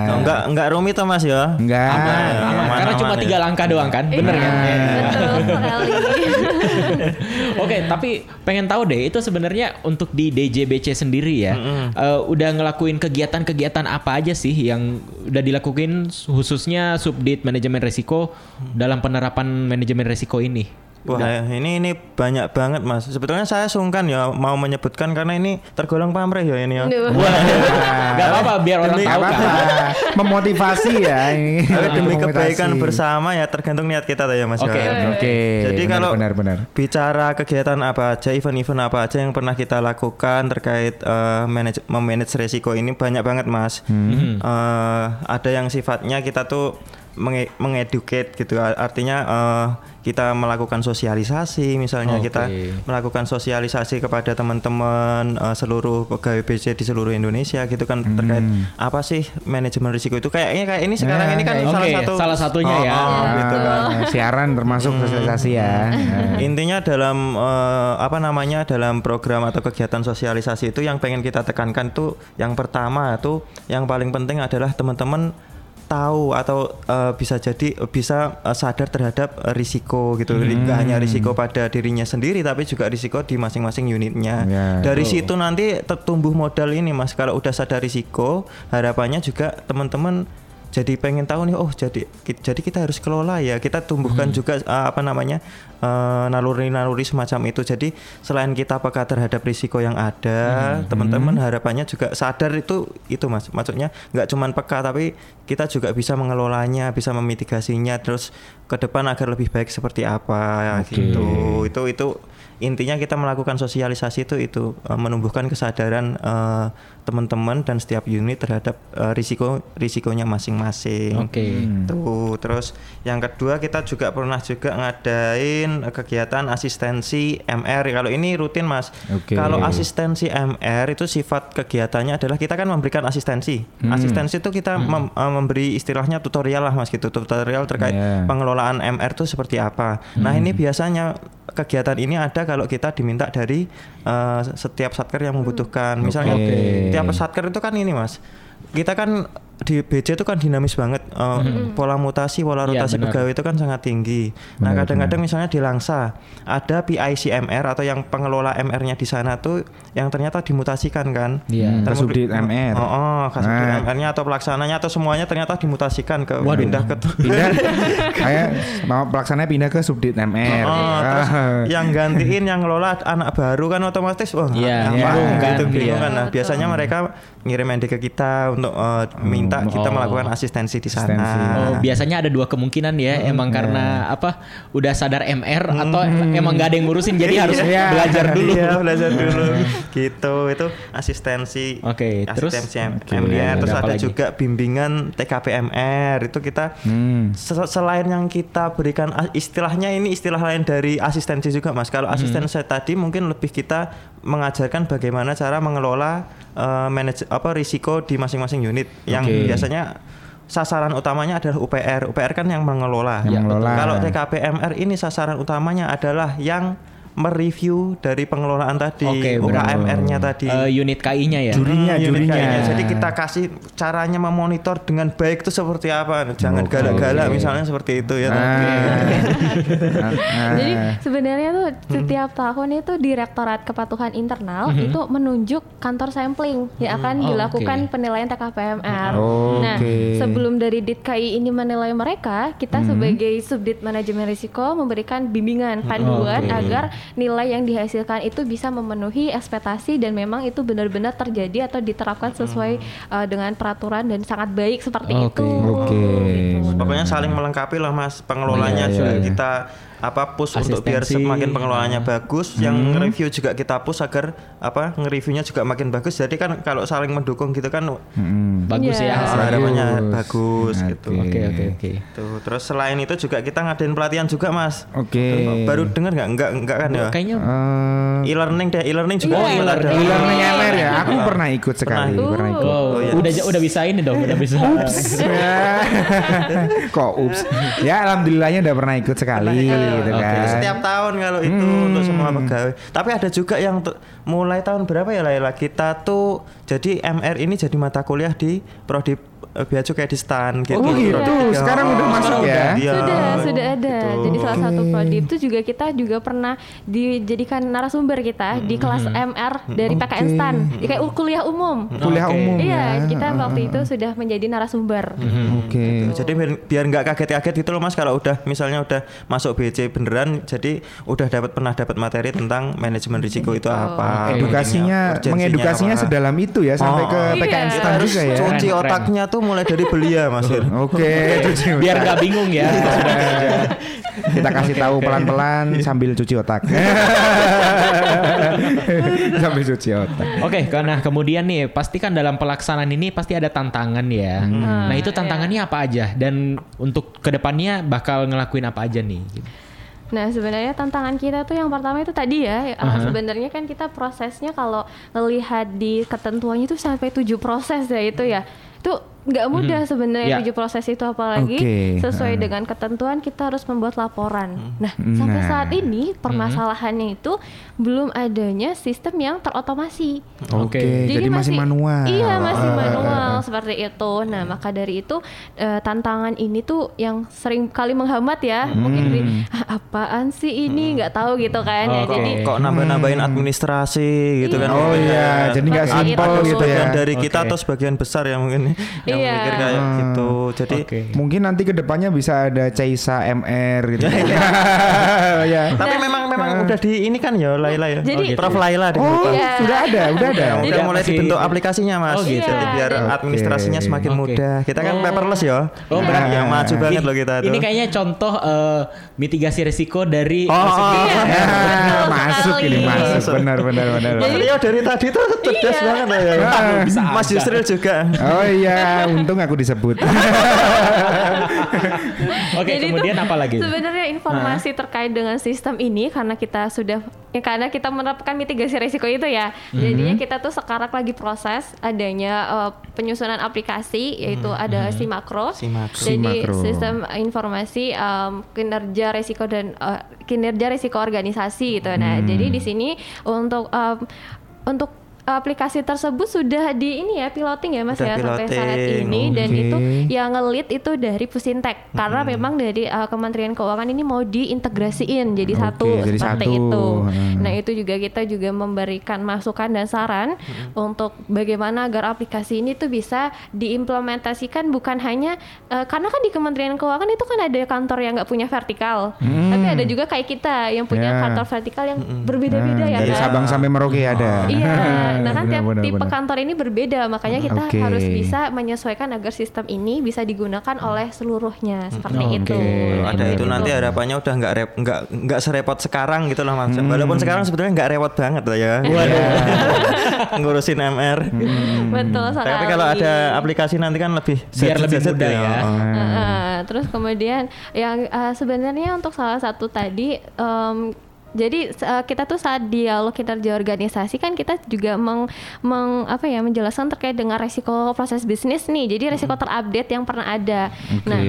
Speaker 5: Oh, enggak enggak rumit toh mas ya.
Speaker 3: Enggak.
Speaker 4: Aman, aman.
Speaker 5: aman,
Speaker 4: Karena cuma
Speaker 5: aman,
Speaker 4: tiga
Speaker 5: ya.
Speaker 4: langkah doang kan, bener
Speaker 6: Iya,
Speaker 4: kan?
Speaker 6: Betul sekali.
Speaker 4: Oke, tapi pengen tahu deh itu sebenarnya untuk di DJBC sendiri ya, eh, udah ngelakuin kegiatan-kegiatan apa aja sih yang udah dilakuin khususnya subdit manajemen risiko dalam penerapan manajemen risiko ini?
Speaker 5: Wah ini ini banyak banget mas. Sebetulnya saya sungkan ya mau menyebutkan karena ini tergolong pamrih ya ini ya.
Speaker 4: Gak apa-apa biar orang
Speaker 5: Demi
Speaker 4: tahu
Speaker 3: Gak
Speaker 4: kan.
Speaker 3: apa-apa. Memotivasi ya. ini.
Speaker 5: Tapi demi kebaikan bersama ya tergantung niat kita tuh ya mas.
Speaker 4: Oke,
Speaker 5: ya.
Speaker 3: Oke.
Speaker 5: Jadi
Speaker 3: benar,
Speaker 5: kalau
Speaker 3: benar benar.
Speaker 5: bicara kegiatan apa aja, event-event apa aja yang pernah kita lakukan terkait eh, manage, memanage resiko ini banyak banget mas.
Speaker 3: Hmm.
Speaker 5: Eh, ada yang sifatnya kita tuh menge- mengeducate gitu, artinya eh, kita melakukan sosialisasi, misalnya
Speaker 4: Oke.
Speaker 5: kita melakukan sosialisasi kepada teman-teman eh, seluruh pegawai BC di seluruh Indonesia gitu kan terkait apa sih manajemen risiko itu kayaknya kayak ini sekarang
Speaker 3: Nah,
Speaker 5: ini kan
Speaker 3: kayak-
Speaker 5: salah satu
Speaker 4: salah satunya ya.
Speaker 5: Oh, oh, gitu kan.
Speaker 3: Ah, siaran termasuk sosialisasi ya. Nah.
Speaker 5: Intinya dalam eh, apa namanya dalam program atau kegiatan sosialisasi itu yang pengen kita tekankan tuh yang pertama tuh yang paling penting adalah teman-teman tahu atau eh, bisa jadi bisa eh, sadar terhadap risiko gitu. Nggak hanya risiko pada dirinya sendiri tapi juga risiko di masing-masing unitnya.
Speaker 3: Ya,
Speaker 5: Dari situ nanti tertumbuh modal ini Mas. Kalau udah sadar risiko, harapannya juga teman-teman jadi pengen tahu nih oh jadi jadi kita harus kelola ya. Kita tumbuhkan juga eh, apa namanya eh, naluri-naluri semacam itu. Jadi selain kita peka terhadap risiko yang ada teman-teman harapannya juga sadar itu itu mas. Maksudnya nggak cuman peka tapi kita juga bisa mengelolanya bisa memitigasinya terus ke depan agar lebih baik seperti apa gitu. Itu itu intinya kita melakukan sosialisasi itu itu eh, menumbuhkan kesadaran eh, teman-teman dan setiap unit terhadap eh, risiko risikonya masing-masing.
Speaker 4: Oke.
Speaker 5: Tuh, terus yang kedua kita juga pernah juga ngadain kegiatan asistensi MR. Kalau ini rutin Mas.
Speaker 3: Oke.
Speaker 5: Kalau asistensi MR itu sifat kegiatannya adalah kita kan memberikan asistensi.
Speaker 3: Hmm.
Speaker 5: Asistensi itu kita mem- eh, memberi istilahnya tutorial lah Mas gitu, tutorial terkait
Speaker 3: Yeah.
Speaker 5: pengelolaan MR itu seperti apa. Nah, ini biasanya kegiatan ini ada kalau kita diminta dari eh, setiap satker yang membutuhkan. Misalnya
Speaker 3: Oke.
Speaker 5: tiap satker itu kan ini Mas. Kita kan di BC itu kan dinamis banget Eh, pola mutasi pola
Speaker 4: Iya,
Speaker 5: rotasi
Speaker 4: benar.
Speaker 5: pegawai itu kan sangat tinggi nah
Speaker 3: Benar,
Speaker 5: kadang-kadang misalnya di Langsa ada PICMR atau yang pengelola MR-nya di sana tuh yang ternyata dimutasikan kan
Speaker 4: Iya.
Speaker 3: Hmm,
Speaker 5: Terus
Speaker 3: Kasubdit
Speaker 5: memberi-
Speaker 3: MR.
Speaker 5: oh, oh kasubdit
Speaker 3: Nah.
Speaker 5: MR-nya atau pelaksananya atau semuanya ternyata dimutasikan ke
Speaker 4: Waduh.
Speaker 5: pindah ke
Speaker 3: pindah kayak mau pelaksananya pindah ke subdit MR.
Speaker 5: Oh, terus
Speaker 3: Ah.
Speaker 5: yang gantiin yang ngelola anak baru kan otomatis wah
Speaker 4: Iya,
Speaker 5: apa
Speaker 3: bingung
Speaker 5: gitu,
Speaker 4: kan,
Speaker 5: bingung
Speaker 4: iya.
Speaker 5: kan. Nah, biasanya mereka ngirim ND ke kita untuk eh, minta kita
Speaker 4: oh.
Speaker 5: melakukan asistensi di sana.
Speaker 3: Asistensi.
Speaker 4: Oh, biasanya ada dua kemungkinan ya, emang karena apa? Udah sadar MR atau emang gak ada yang ngurusin jadi harus
Speaker 3: Iya.
Speaker 4: belajar dulu.
Speaker 5: Iya, belajar dulu. gitu. Itu asistensi.
Speaker 4: Oke, terus?
Speaker 5: asistensi
Speaker 3: Oke,
Speaker 5: MR, terus
Speaker 4: ada lagi?
Speaker 5: juga bimbingan TKPMR. Itu kita
Speaker 3: Hmm.
Speaker 5: Se- selain yang kita berikan istilahnya ini istilah lain dari asistensi juga mas kalau
Speaker 3: Hmm.
Speaker 5: asisten saya tadi mungkin lebih kita mengajarkan bagaimana cara mengelola eh, manage apa risiko di masing-masing unit yang
Speaker 3: Oke.
Speaker 5: biasanya sasaran utamanya adalah UPR UPR kan yang mengelola
Speaker 3: Yang mengelola.
Speaker 5: kalau TKPMR ini sasaran utamanya adalah yang mereview dari pengelolaan tadi
Speaker 4: Oke, benar.
Speaker 5: UKMR-nya tadi
Speaker 4: Eh, unit KI-nya ya.
Speaker 3: Jurinya,
Speaker 5: Hmm, unit
Speaker 3: jurinya.
Speaker 5: kayaknya. Jadi kita kasih caranya memonitor dengan baik itu seperti apa. Jangan
Speaker 3: Oke.
Speaker 5: galak-galak misalnya seperti itu ya.
Speaker 3: Ah.
Speaker 6: Jadi sebenarnya tuh setiap tahun itu Direktorat Kepatuhan Internal itu menunjuk kantor sampling yang akan
Speaker 4: Oh,
Speaker 6: dilakukan
Speaker 4: oke.
Speaker 6: penilaian TKPMR.
Speaker 3: Oh,
Speaker 6: Nah,
Speaker 3: oke.
Speaker 6: sebelum dari DITKI ini menilai mereka, kita sebagai subdit manajemen risiko memberikan bimbingan panduan
Speaker 4: Oke.
Speaker 6: agar nilai yang dihasilkan itu bisa memenuhi ekspektasi dan memang itu benar-benar terjadi atau diterapkan sesuai uh, dengan peraturan dan sangat baik seperti
Speaker 4: Oke.
Speaker 6: itu.
Speaker 3: Oke.
Speaker 6: Gitu.
Speaker 5: Pokoknya saling melengkapi lah Mas. Pengelolanya
Speaker 3: Iya, iya,
Speaker 5: juga
Speaker 3: iya.
Speaker 5: kita apa push untuk biar
Speaker 4: Asistensi.
Speaker 5: semakin pengelolaannya bagus. Yang review juga kita push agar apa nge-reviewnya juga makin bagus. Jadi kan kalau saling mendukung gitu kan
Speaker 3: Hmm.
Speaker 4: Bagus
Speaker 6: Iya.
Speaker 4: ya
Speaker 5: ah,
Speaker 4: hasilnya.
Speaker 5: harapannya
Speaker 3: Bagus.
Speaker 5: bagus gitu.
Speaker 3: Oke.
Speaker 4: Oke, oke, oke.
Speaker 5: Tuh, terus selain itu juga kita ngadain pelatihan juga Mas.
Speaker 3: Oke.
Speaker 5: Baru dengar nggak? Enggak, enggak kan ya?
Speaker 4: Kayaknya
Speaker 3: Eh,
Speaker 5: E-learning deh, e-learning juga
Speaker 4: Oh, e-learning.
Speaker 3: e-learning MR ya. Aku pernah ikut sekali,
Speaker 5: Pernah.
Speaker 3: pernah ikut.
Speaker 5: Oh, iya.
Speaker 4: udah udah bisa ini dong, udah bisa.
Speaker 3: Kok ups. Ya alhamdulillahnya udah pernah ikut sekali gitu
Speaker 4: Oke.
Speaker 3: kan.
Speaker 5: Itu setiap tahun kalau itu untuk semua pegawai. Tapi ada juga yang mulai tahun berapa ya Laila kita tuh jadi MR ini jadi mata kuliah di prodi bea cukai di STAN gitu.
Speaker 3: Oh gitu.
Speaker 5: Prodi-
Speaker 3: Sekarang udah masuk ya.
Speaker 5: Iya.
Speaker 6: Sudah, sudah ada.
Speaker 5: Gitu.
Speaker 6: Jadi salah satu prodi itu juga kita juga pernah dijadikan narasumber kita di kelas MR dari PKN STAN. Di kayak kuliah umum.
Speaker 3: Kuliah umum
Speaker 6: Iya,
Speaker 3: ya.
Speaker 6: kita waktu itu sudah menjadi narasumber.
Speaker 3: Oke.
Speaker 5: Jadi biar, biar nggak kaget-kaget gitu loh Mas kalau udah misalnya udah masuk BC beneran jadi udah dapat pernah dapat materi tentang manajemen risiko itu apa.
Speaker 3: Edukasinya, mengedukasinya
Speaker 5: apa.
Speaker 3: sedalam itu ya sampai
Speaker 5: Oh,
Speaker 3: ke
Speaker 6: iya.
Speaker 3: PKN
Speaker 6: Kita
Speaker 3: STAN juga ya.
Speaker 5: cuci otaknya tuh mulai dari belia Mas. Ir.
Speaker 3: Oke, cuci
Speaker 4: Biar nggak bingung ya.
Speaker 3: Kita kasih tahu pelan-pelan sambil cuci otak. sambil cuci otak.
Speaker 4: Oke, karena kemudian nih pasti kan dalam pelaksanaan ini pasti ada tantangan ya. Nah itu tantangannya apa aja dan untuk ke depannya bakal ngelakuin apa aja nih?
Speaker 6: Nah, sebenarnya tantangan kita tuh yang pertama itu tadi ya, uh, sebenarnya kan kita prosesnya kalau ngelihat di ketentuannya itu sampai tujuh proses ya itu ya. Itu nggak mudah sebenarnya
Speaker 4: Ya.
Speaker 6: tujuh proses itu apalagi
Speaker 3: Oke,
Speaker 6: sesuai
Speaker 3: uh.
Speaker 6: dengan ketentuan kita harus membuat laporan. Nah,
Speaker 3: Nah.
Speaker 6: sampai saat ini permasalahannya itu belum adanya sistem yang terotomasi.
Speaker 3: Oke, jadi, masih manual.
Speaker 6: Iya masih
Speaker 3: Ah,
Speaker 6: manual seperti itu. Nah maka dari itu eh, tantangan ini tuh yang sering kali menghambat ya. Mungkin
Speaker 3: Hmm.
Speaker 6: dari "Ah, apaan sih ini nggak tahu gitu kan ya.
Speaker 4: Oke.
Speaker 6: Jadi
Speaker 5: kok nambah-nambahin administrasi gitu kan.
Speaker 3: Oh iya, jadi nggak simpel
Speaker 6: itu.
Speaker 3: gitu ya.
Speaker 5: Sebagian dari kita atau sebagian besar yang mungkin yang
Speaker 6: Iya.
Speaker 5: mikir kayak
Speaker 3: Hmm.
Speaker 5: gitu. Jadi
Speaker 4: Oke.
Speaker 3: Mungkin nanti ke depannya bisa ada Caisa MR gitu. ya.
Speaker 5: tapi memang memang udah di ini kan ya Laila ya.
Speaker 6: Jadi-
Speaker 5: Prof Laila deh.
Speaker 3: Oh,
Speaker 6: Iya.
Speaker 3: sudah ada, udah ada.
Speaker 5: Yang udah
Speaker 4: Jadi-
Speaker 5: mulai dibentuk aplikasinya Mas.
Speaker 4: Oh, gitu.
Speaker 5: Jadi biar
Speaker 6: Iya.
Speaker 5: administrasinya semakin
Speaker 4: Oke.
Speaker 5: mudah. Kita kan
Speaker 4: Oh.
Speaker 5: paperless ya.
Speaker 4: Oh, berarti
Speaker 5: yang maju banget loh kita tuh.
Speaker 4: Ini kayaknya contoh eh, mitigasi risiko dari
Speaker 5: Oh, oh,
Speaker 3: Ya, masuk ini masuk benar benar benar.
Speaker 5: Mas Rio dari tadi tuh cerdas
Speaker 6: Iya.
Speaker 5: banget ya. Mas Yusril juga.
Speaker 3: Oh iya, untung aku disebut.
Speaker 4: Oke,
Speaker 6: Jadi
Speaker 4: kemudian apa lagi?
Speaker 6: Sebenarnya informasi terkait dengan sistem ini karena kita sudah ya karena kita menerapkan mitigasi risiko itu ya.
Speaker 4: Mhm.
Speaker 6: Jadinya kita tuh sekarang lagi proses adanya eh, penyusunan aplikasi yaitu ada Simakro.
Speaker 5: Simakro.
Speaker 6: Jadi
Speaker 3: Simakro.
Speaker 6: sistem informasi em, kinerja risiko dan eh, kinerja risiko organisasi gitu. Nah,
Speaker 3: Hmm.
Speaker 6: jadi di sini untuk em, untuk aplikasi tersebut sudah di ini ya piloting ya Mas
Speaker 5: Udah
Speaker 6: ya sampai saat
Speaker 5: piloting,
Speaker 6: ini dan
Speaker 3: oke.
Speaker 6: itu yang ngelit itu dari Pusintek karena memang dari uh, Kementerian Keuangan ini mau diintegrasiin jadi
Speaker 3: Oke,
Speaker 6: satu
Speaker 3: jadi
Speaker 6: seperti
Speaker 3: satu.
Speaker 6: itu.
Speaker 3: Hmm.
Speaker 6: Nah itu juga kita juga memberikan masukan dan saran untuk bagaimana agar aplikasi ini tuh bisa diimplementasikan bukan hanya uh, karena kan di Kementerian Keuangan itu kan ada kantor yang nggak punya vertikal, tapi ada juga kayak kita yang punya
Speaker 3: Ya.
Speaker 6: kantor vertikal yang berbeda-beda
Speaker 3: Nah,
Speaker 6: ya
Speaker 3: dari
Speaker 6: kan.
Speaker 3: Sabang sampai Merauke ada.
Speaker 6: Iya, nah kan
Speaker 3: Benar,
Speaker 6: tiap
Speaker 3: benar,
Speaker 6: tipe
Speaker 3: benar.
Speaker 6: kantor ini berbeda, makanya kita
Speaker 3: Oke.
Speaker 6: harus bisa menyesuaikan agar sistem ini bisa digunakan oleh seluruhnya seperti
Speaker 3: Oke.
Speaker 6: itu.
Speaker 5: Ada itu nanti harapannya udah nggak rep, nggak nggak serepot sekarang gitu lah mas. Walaupun sekarang sebetulnya nggak repot banget lah ya. Ngurusin MR.
Speaker 6: betul sekali.
Speaker 5: Tapi kalau ada aplikasi nanti kan lebih
Speaker 4: Biar lebih mudah ya.
Speaker 5: Oh.
Speaker 6: Heeh, terus kemudian yang uh, sebenarnya untuk salah satu tadi em, jadi uh, kita tuh saat dialog kinerja organisasi kan kita juga meng, meng apa ya menjelaskan terkait dengan resiko proses bisnis nih. Jadi resiko mm-hmm. terupdate yang pernah ada. Okay. Nah,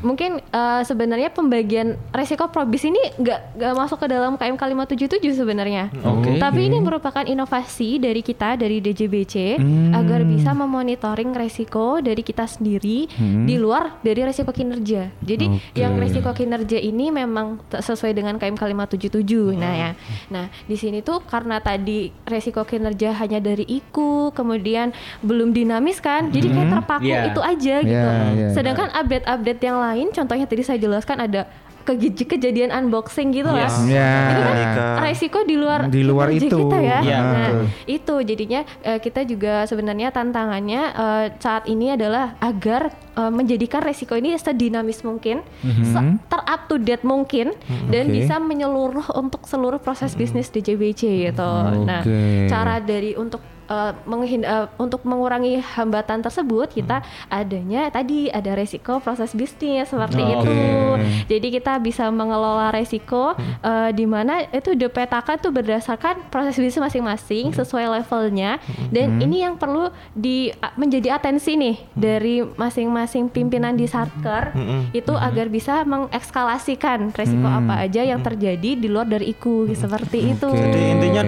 Speaker 6: mungkin uh, sebenarnya pembagian resiko probis ini nggak nggak masuk ke dalam KM tujuh tujuh sebenarnya.
Speaker 4: Okay.
Speaker 6: Tapi ini mm-hmm. merupakan inovasi dari kita dari DJBC
Speaker 3: hmm.
Speaker 6: agar bisa memonitoring resiko dari kita sendiri hmm. di luar dari resiko kinerja. Jadi
Speaker 3: okay.
Speaker 6: yang resiko kinerja ini memang sesuai dengan KM tujuh tujuh. Nah ya. Hmm. Nah, di sini tuh karena tadi resiko kinerja hanya dari IKU, kemudian belum dinamis kan, jadi kayak hmm. terpaku
Speaker 4: yeah.
Speaker 6: itu aja gitu.
Speaker 3: Yeah,
Speaker 6: Sedangkan update-update yang lain, contohnya tadi saya jelaskan ada ke- kejadian unboxing gitu lah.
Speaker 4: Yes.
Speaker 3: Ya.
Speaker 6: Itu kan
Speaker 5: Ketika
Speaker 6: resiko di luar
Speaker 3: Di luar itu.
Speaker 6: kita ya.
Speaker 4: Iya,
Speaker 6: nah, itu jadinya eh, kita juga sebenarnya tantangannya eh, saat ini adalah agar eh, menjadikan resiko ini sedinamis mungkin, se- ter-up to date mungkin dan
Speaker 3: Oke.
Speaker 6: bisa menyeluruh untuk seluruh proses bisnis di JBC gitu. Nah,
Speaker 3: Oke.
Speaker 6: cara dari untuk eh, menghind- eh, untuk mengurangi hambatan tersebut kita adanya tadi ada resiko proses bisnis seperti
Speaker 4: Oke.
Speaker 6: itu. Jadi kita bisa mengelola resiko eh, di mana itu dipetakan tuh berdasarkan proses bisnis masing-masing sesuai levelnya. Dan ini yang perlu di menjadi atensi nih dari masing-masing pimpinan di Satker itu agar bisa mengekskalasikan resiko apa aja yang terjadi di luar dari IKU seperti itu.
Speaker 5: Jadi intinya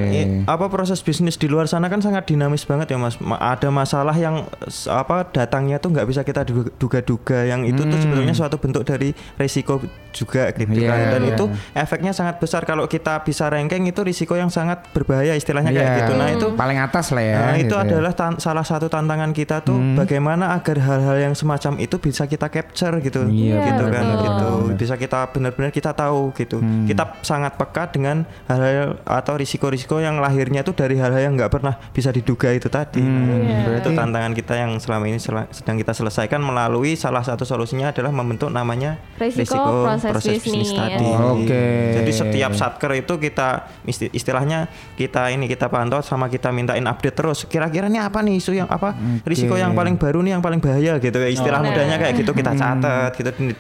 Speaker 5: apa proses bisnis di luar sana kan sangat dinamis banget ya mas. Ma- ada masalah yang apa datangnya tuh nggak bisa kita duga- duga-duga. Yang itu tuh sebetulnya suatu bentuk dari risiko juga gitu
Speaker 3: Iya,
Speaker 5: kan. Dan
Speaker 3: iya.
Speaker 5: itu efeknya sangat besar kalau kita bisa ranking itu risiko yang sangat berbahaya istilahnya kayak
Speaker 3: Iya.
Speaker 5: gitu. Nah itu
Speaker 3: paling atas lah ya.
Speaker 5: Nah, itu
Speaker 3: gitu ya.
Speaker 5: adalah tan- salah satu tantangan kita tuh bagaimana agar hal-hal yang semacam itu bisa kita capture gitu,
Speaker 3: Iya,
Speaker 5: gitu
Speaker 6: betul.
Speaker 5: kan,
Speaker 6: Betul.
Speaker 5: gitu. Bisa kita benar-benar kita tahu gitu.
Speaker 3: Hmm.
Speaker 5: Kita sangat peka dengan hal-hal atau risiko-risiko yang lahirnya tuh dari hal-hal yang nggak pernah bisa diduga itu tadi. Nah,
Speaker 6: Iya.
Speaker 5: Itu tantangan kita yang selama ini sel- sedang kita selesaikan melalui salah satu solusinya adalah membentuk namanya
Speaker 6: Risiko proses bisnis.
Speaker 5: tadi.
Speaker 3: Oke.
Speaker 5: Jadi setiap satker itu kita isti- istilahnya kita ini kita pantau sama kita mintain update terus. Kira-kira ini apa nih isu yang apa risiko yang paling baru nih yang paling bahaya gitu ya. Istilah
Speaker 6: Oh.
Speaker 5: mudahnya kayak gitu kita catat gitu di,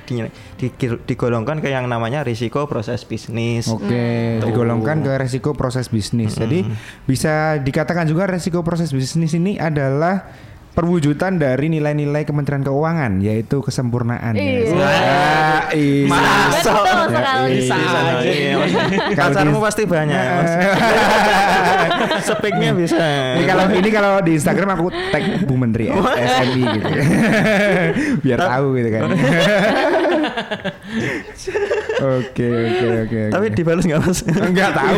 Speaker 5: di- di- digolongkan ke yang namanya risiko proses bisnis.
Speaker 3: Oke,
Speaker 5: Tuh.
Speaker 3: digolongkan ke resiko proses bisnis. Jadi bisa dikatakan juga resiko proses bisnis ini adalah perwujudan dari nilai-nilai Kementerian Keuangan yaitu kesempurnaan. ya.
Speaker 6: Iya.
Speaker 3: Wah, iya.
Speaker 5: Bisa aja. Iya, Pacarmu
Speaker 3: di-
Speaker 5: pasti banyak. Speknya bisa.
Speaker 3: Ini kalau ini kalau di Instagram aku tag Bu Menteri SMI gitu. Biar tahu gitu kan. Oke, oke, oke.
Speaker 5: Tapi dibalas nggak mas?
Speaker 3: Enggak tahu.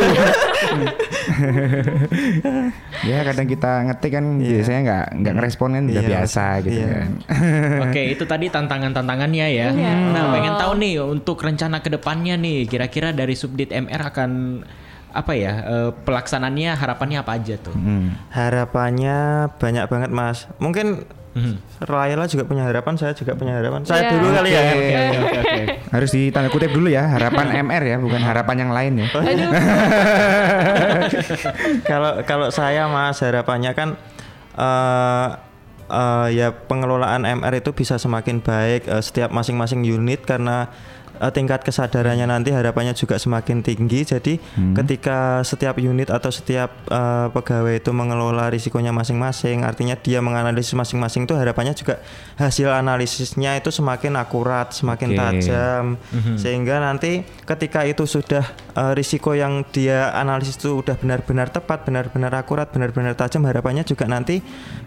Speaker 3: ya kadang kita ngetik kan biasanya nggak nggak ngerespon kan udah
Speaker 5: Iya,
Speaker 3: biasa gitu
Speaker 5: iya.
Speaker 3: kan.
Speaker 4: Oke, itu tadi tantangan-tantangannya ya.
Speaker 6: Iya.
Speaker 4: Nah, pengen tahu nih untuk rencana ke depannya nih, kira-kira dari Subdit MR akan apa ya eh, pelaksanaannya harapannya apa aja tuh?
Speaker 3: Hmm.
Speaker 5: Harapannya banyak banget mas. Mungkin
Speaker 4: Hmm.
Speaker 5: Raila juga punya harapan, saya juga punya harapan. Saya
Speaker 6: Iya.
Speaker 5: dulu kali ya.
Speaker 3: Oke, oke, oke. Harus ditanda kutip dulu ya, harapan MR ya, bukan harapan yang lain ya.
Speaker 6: Aduh.
Speaker 5: Kalau kalau saya Mas harapannya kan eh eh, ya pengelolaan MR itu bisa semakin baik eh, setiap masing-masing unit karena eh, tingkat kesadarannya nanti harapannya juga semakin tinggi. Jadi ketika setiap unit atau setiap eh, pegawai itu mengelola risikonya masing-masing, artinya dia menganalisis masing-masing itu harapannya juga hasil analisisnya itu semakin akurat, semakin
Speaker 3: Oke.
Speaker 5: tajam sehingga nanti ketika itu sudah eh, risiko yang dia analisis itu udah benar-benar tepat, benar-benar akurat, benar-benar tajam harapannya juga nanti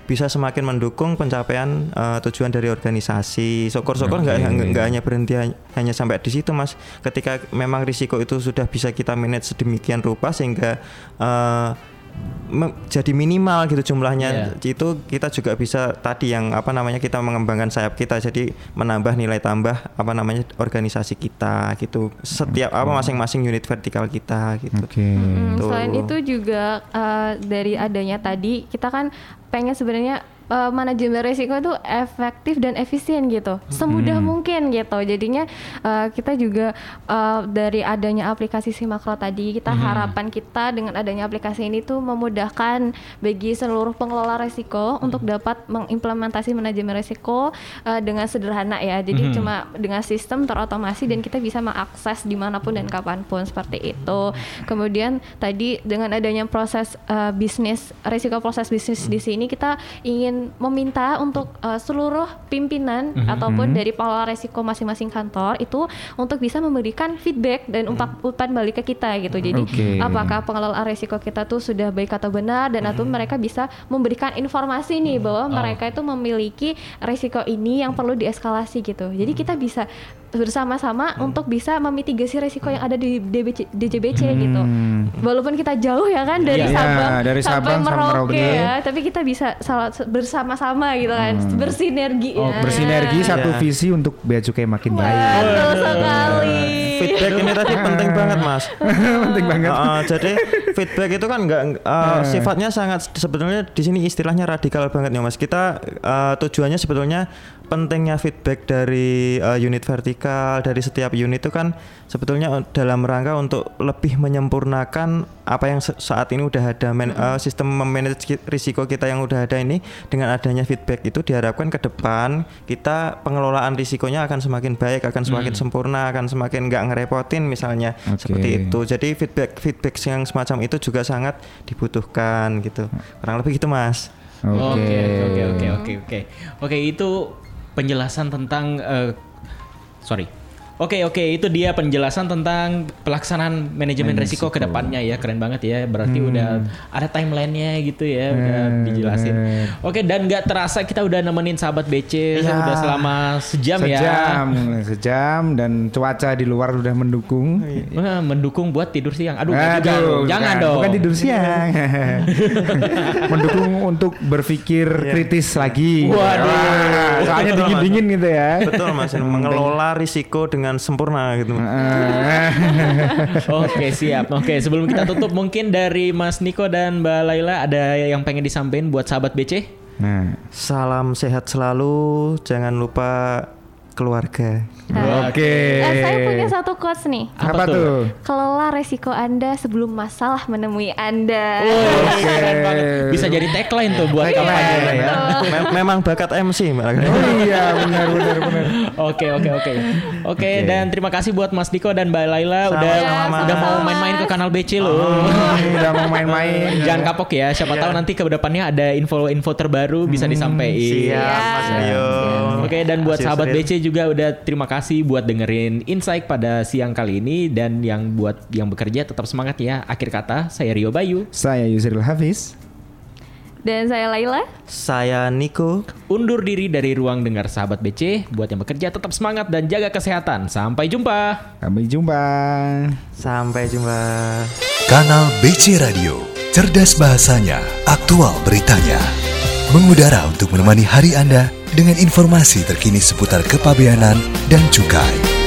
Speaker 5: bisa semakin mendukung pencapaian eh, tujuan dari organisasi. Syukur-syukur nggak nggak- nggak hanya berhenti hany- hanya sampai di situ Mas. Ketika memang risiko itu sudah bisa kita manage sedemikian rupa sehingga eh, me- jadi minimal gitu jumlahnya itu kita juga bisa tadi yang apa namanya kita mengembangkan sayap kita jadi menambah nilai tambah apa namanya organisasi kita gitu setiap apa masing-masing unit vertikal kita gitu.
Speaker 3: Oke.
Speaker 6: Mm, selain itu juga eh, dari adanya tadi kita kan pengen sebenarnya eh, manajemen resiko itu efektif dan efisien gitu, semudah mungkin gitu. Jadinya eh, kita juga eh, dari adanya aplikasi Simakro tadi kita harapan kita dengan adanya aplikasi ini tuh memudahkan bagi seluruh pengelola resiko untuk dapat mengimplementasi manajemen resiko eh, dengan sederhana ya. Jadi cuma dengan sistem terotomasi dan kita bisa mengakses di mana pun dan kapan pun seperti itu. Kemudian tadi dengan adanya proses eh, bisnis risiko proses bisnis di sini kita ingin meminta untuk eh, seluruh pimpinan ataupun dari pengelola resiko masing-masing kantor itu untuk bisa memberikan feedback dan umpan umpan balik ke kita gitu. Jadi
Speaker 3: Oke.
Speaker 6: apakah pengelolaan resiko kita tuh sudah baik atau benar dan atau mereka bisa memberikan informasi nih bahwa mereka itu memiliki resiko ini yang perlu dieskalasi gitu. Jadi kita bisa bersama-sama untuk bisa memitigasi resiko yang ada di DBC, DJBC gitu. Walaupun kita jauh ya kan dari
Speaker 3: Iya,
Speaker 6: Sabang
Speaker 3: dari
Speaker 6: sampai
Speaker 3: Sabang sampai
Speaker 6: Merauke
Speaker 3: Merauke.
Speaker 6: ya, tapi kita bisa salah- bersama-sama gitu kan, bersinergi
Speaker 3: Oh,
Speaker 6: ya.
Speaker 3: bersinergi satu
Speaker 5: Iya.
Speaker 3: visi untuk bea cukai makin baik.
Speaker 6: Betul sekali.
Speaker 5: Feedback ini tadi penting banget mas.
Speaker 3: Penting banget.
Speaker 5: Uh, jadi feedback itu kan enggak uh, sifatnya sangat sebetulnya di sini istilahnya radikal banget ya mas. Kita uh, tujuannya sebetulnya pentingnya feedback dari uh, unit vertikal dari setiap unit itu kan sebetulnya dalam rangka untuk lebih menyempurnakan apa yang saat ini udah ada man- uh, sistem memanage risiko kita yang udah ada ini dengan adanya feedback itu diharapkan ke depan kita pengelolaan risikonya akan semakin baik akan semakin sempurna akan semakin nggak ngerepotin misalnya.
Speaker 3: Oke.
Speaker 5: seperti itu. Jadi feedback feedback yang semacam itu juga sangat dibutuhkan gitu. Kurang lebih gitu mas.
Speaker 3: Oke
Speaker 4: oke oke oke oke. Oke itu penjelasan tentang eh, sorry. Oke oke itu dia penjelasan tentang pelaksanaan manajemen resiko ke depannya ya keren banget ya berarti udah ada timelinenya gitu ya udah
Speaker 3: Hmm,
Speaker 4: dijelasin. Oke dan nggak terasa kita udah nemenin sahabat BC
Speaker 5: Iya.
Speaker 4: udah selama sejam, ya.
Speaker 3: Sejam, sejam dan cuaca di luar sudah mendukung.
Speaker 4: Wah, mendukung buat tidur siang. Aduh, nggak juga
Speaker 3: Aduh,
Speaker 4: dong. jangan
Speaker 3: bukan,
Speaker 4: dong.
Speaker 3: Bukan tidur siang. mendukung untuk berpikir kritis lagi.
Speaker 4: Waduh.
Speaker 3: Wah, soalnya dingin-dingin gitu ya.
Speaker 5: betul mas mengelola risiko dengan sempurna gitu
Speaker 4: Oke siap. Oke sebelum kita tutup mungkin dari Mas Niko dan Mbak Laila ada yang pengen disampaikan buat sahabat BC?
Speaker 3: Nah,
Speaker 5: salam sehat selalu jangan lupa keluarga
Speaker 3: oke.
Speaker 6: Eh, saya punya satu quotes nih.
Speaker 3: Apa,
Speaker 4: Apa tuh?
Speaker 3: tuh?
Speaker 6: Kelola resiko Anda sebelum masalah menemui Anda.
Speaker 4: Oh, keren banget. Bisa jadi tagline tuh buat
Speaker 3: Tagline,
Speaker 4: kampanye
Speaker 3: ya.
Speaker 4: ya.
Speaker 5: Mem- memang bakat MC mbak
Speaker 3: Oh iya, benar benar benar.
Speaker 4: Oke oke oke. Oke dan terima kasih buat Mas Niko dan Mbak Laila udah
Speaker 5: Sama-sama.
Speaker 4: udah mau main-main ke kanal BC loh.
Speaker 3: Hmm, Udah mau main-main.
Speaker 4: Jangan kapok ya. Siapa tahu nanti ke depannya ada info-info terbaru bisa disampaikan.
Speaker 5: siap mas Rio
Speaker 4: Oke dan buat sahabat. BC juga udah terima kasih buat dengerin Insight pada siang kali ini dan yang buat yang bekerja tetap semangat ya. Akhir kata saya Rio Bayu
Speaker 3: Saya Yusril Hafiz.
Speaker 6: Dan saya Laila.
Speaker 5: saya Niko
Speaker 4: undur diri dari ruang dengar sahabat BC. Buat yang bekerja tetap semangat dan jaga kesehatan. Sampai jumpa.
Speaker 3: Sampai jumpa.
Speaker 5: sampai jumpa
Speaker 1: Kanal BC Radio, cerdas bahasanya, aktual beritanya. Mengudara untuk menemani hari Anda dengan informasi terkini seputar kepabeanan dan cukai.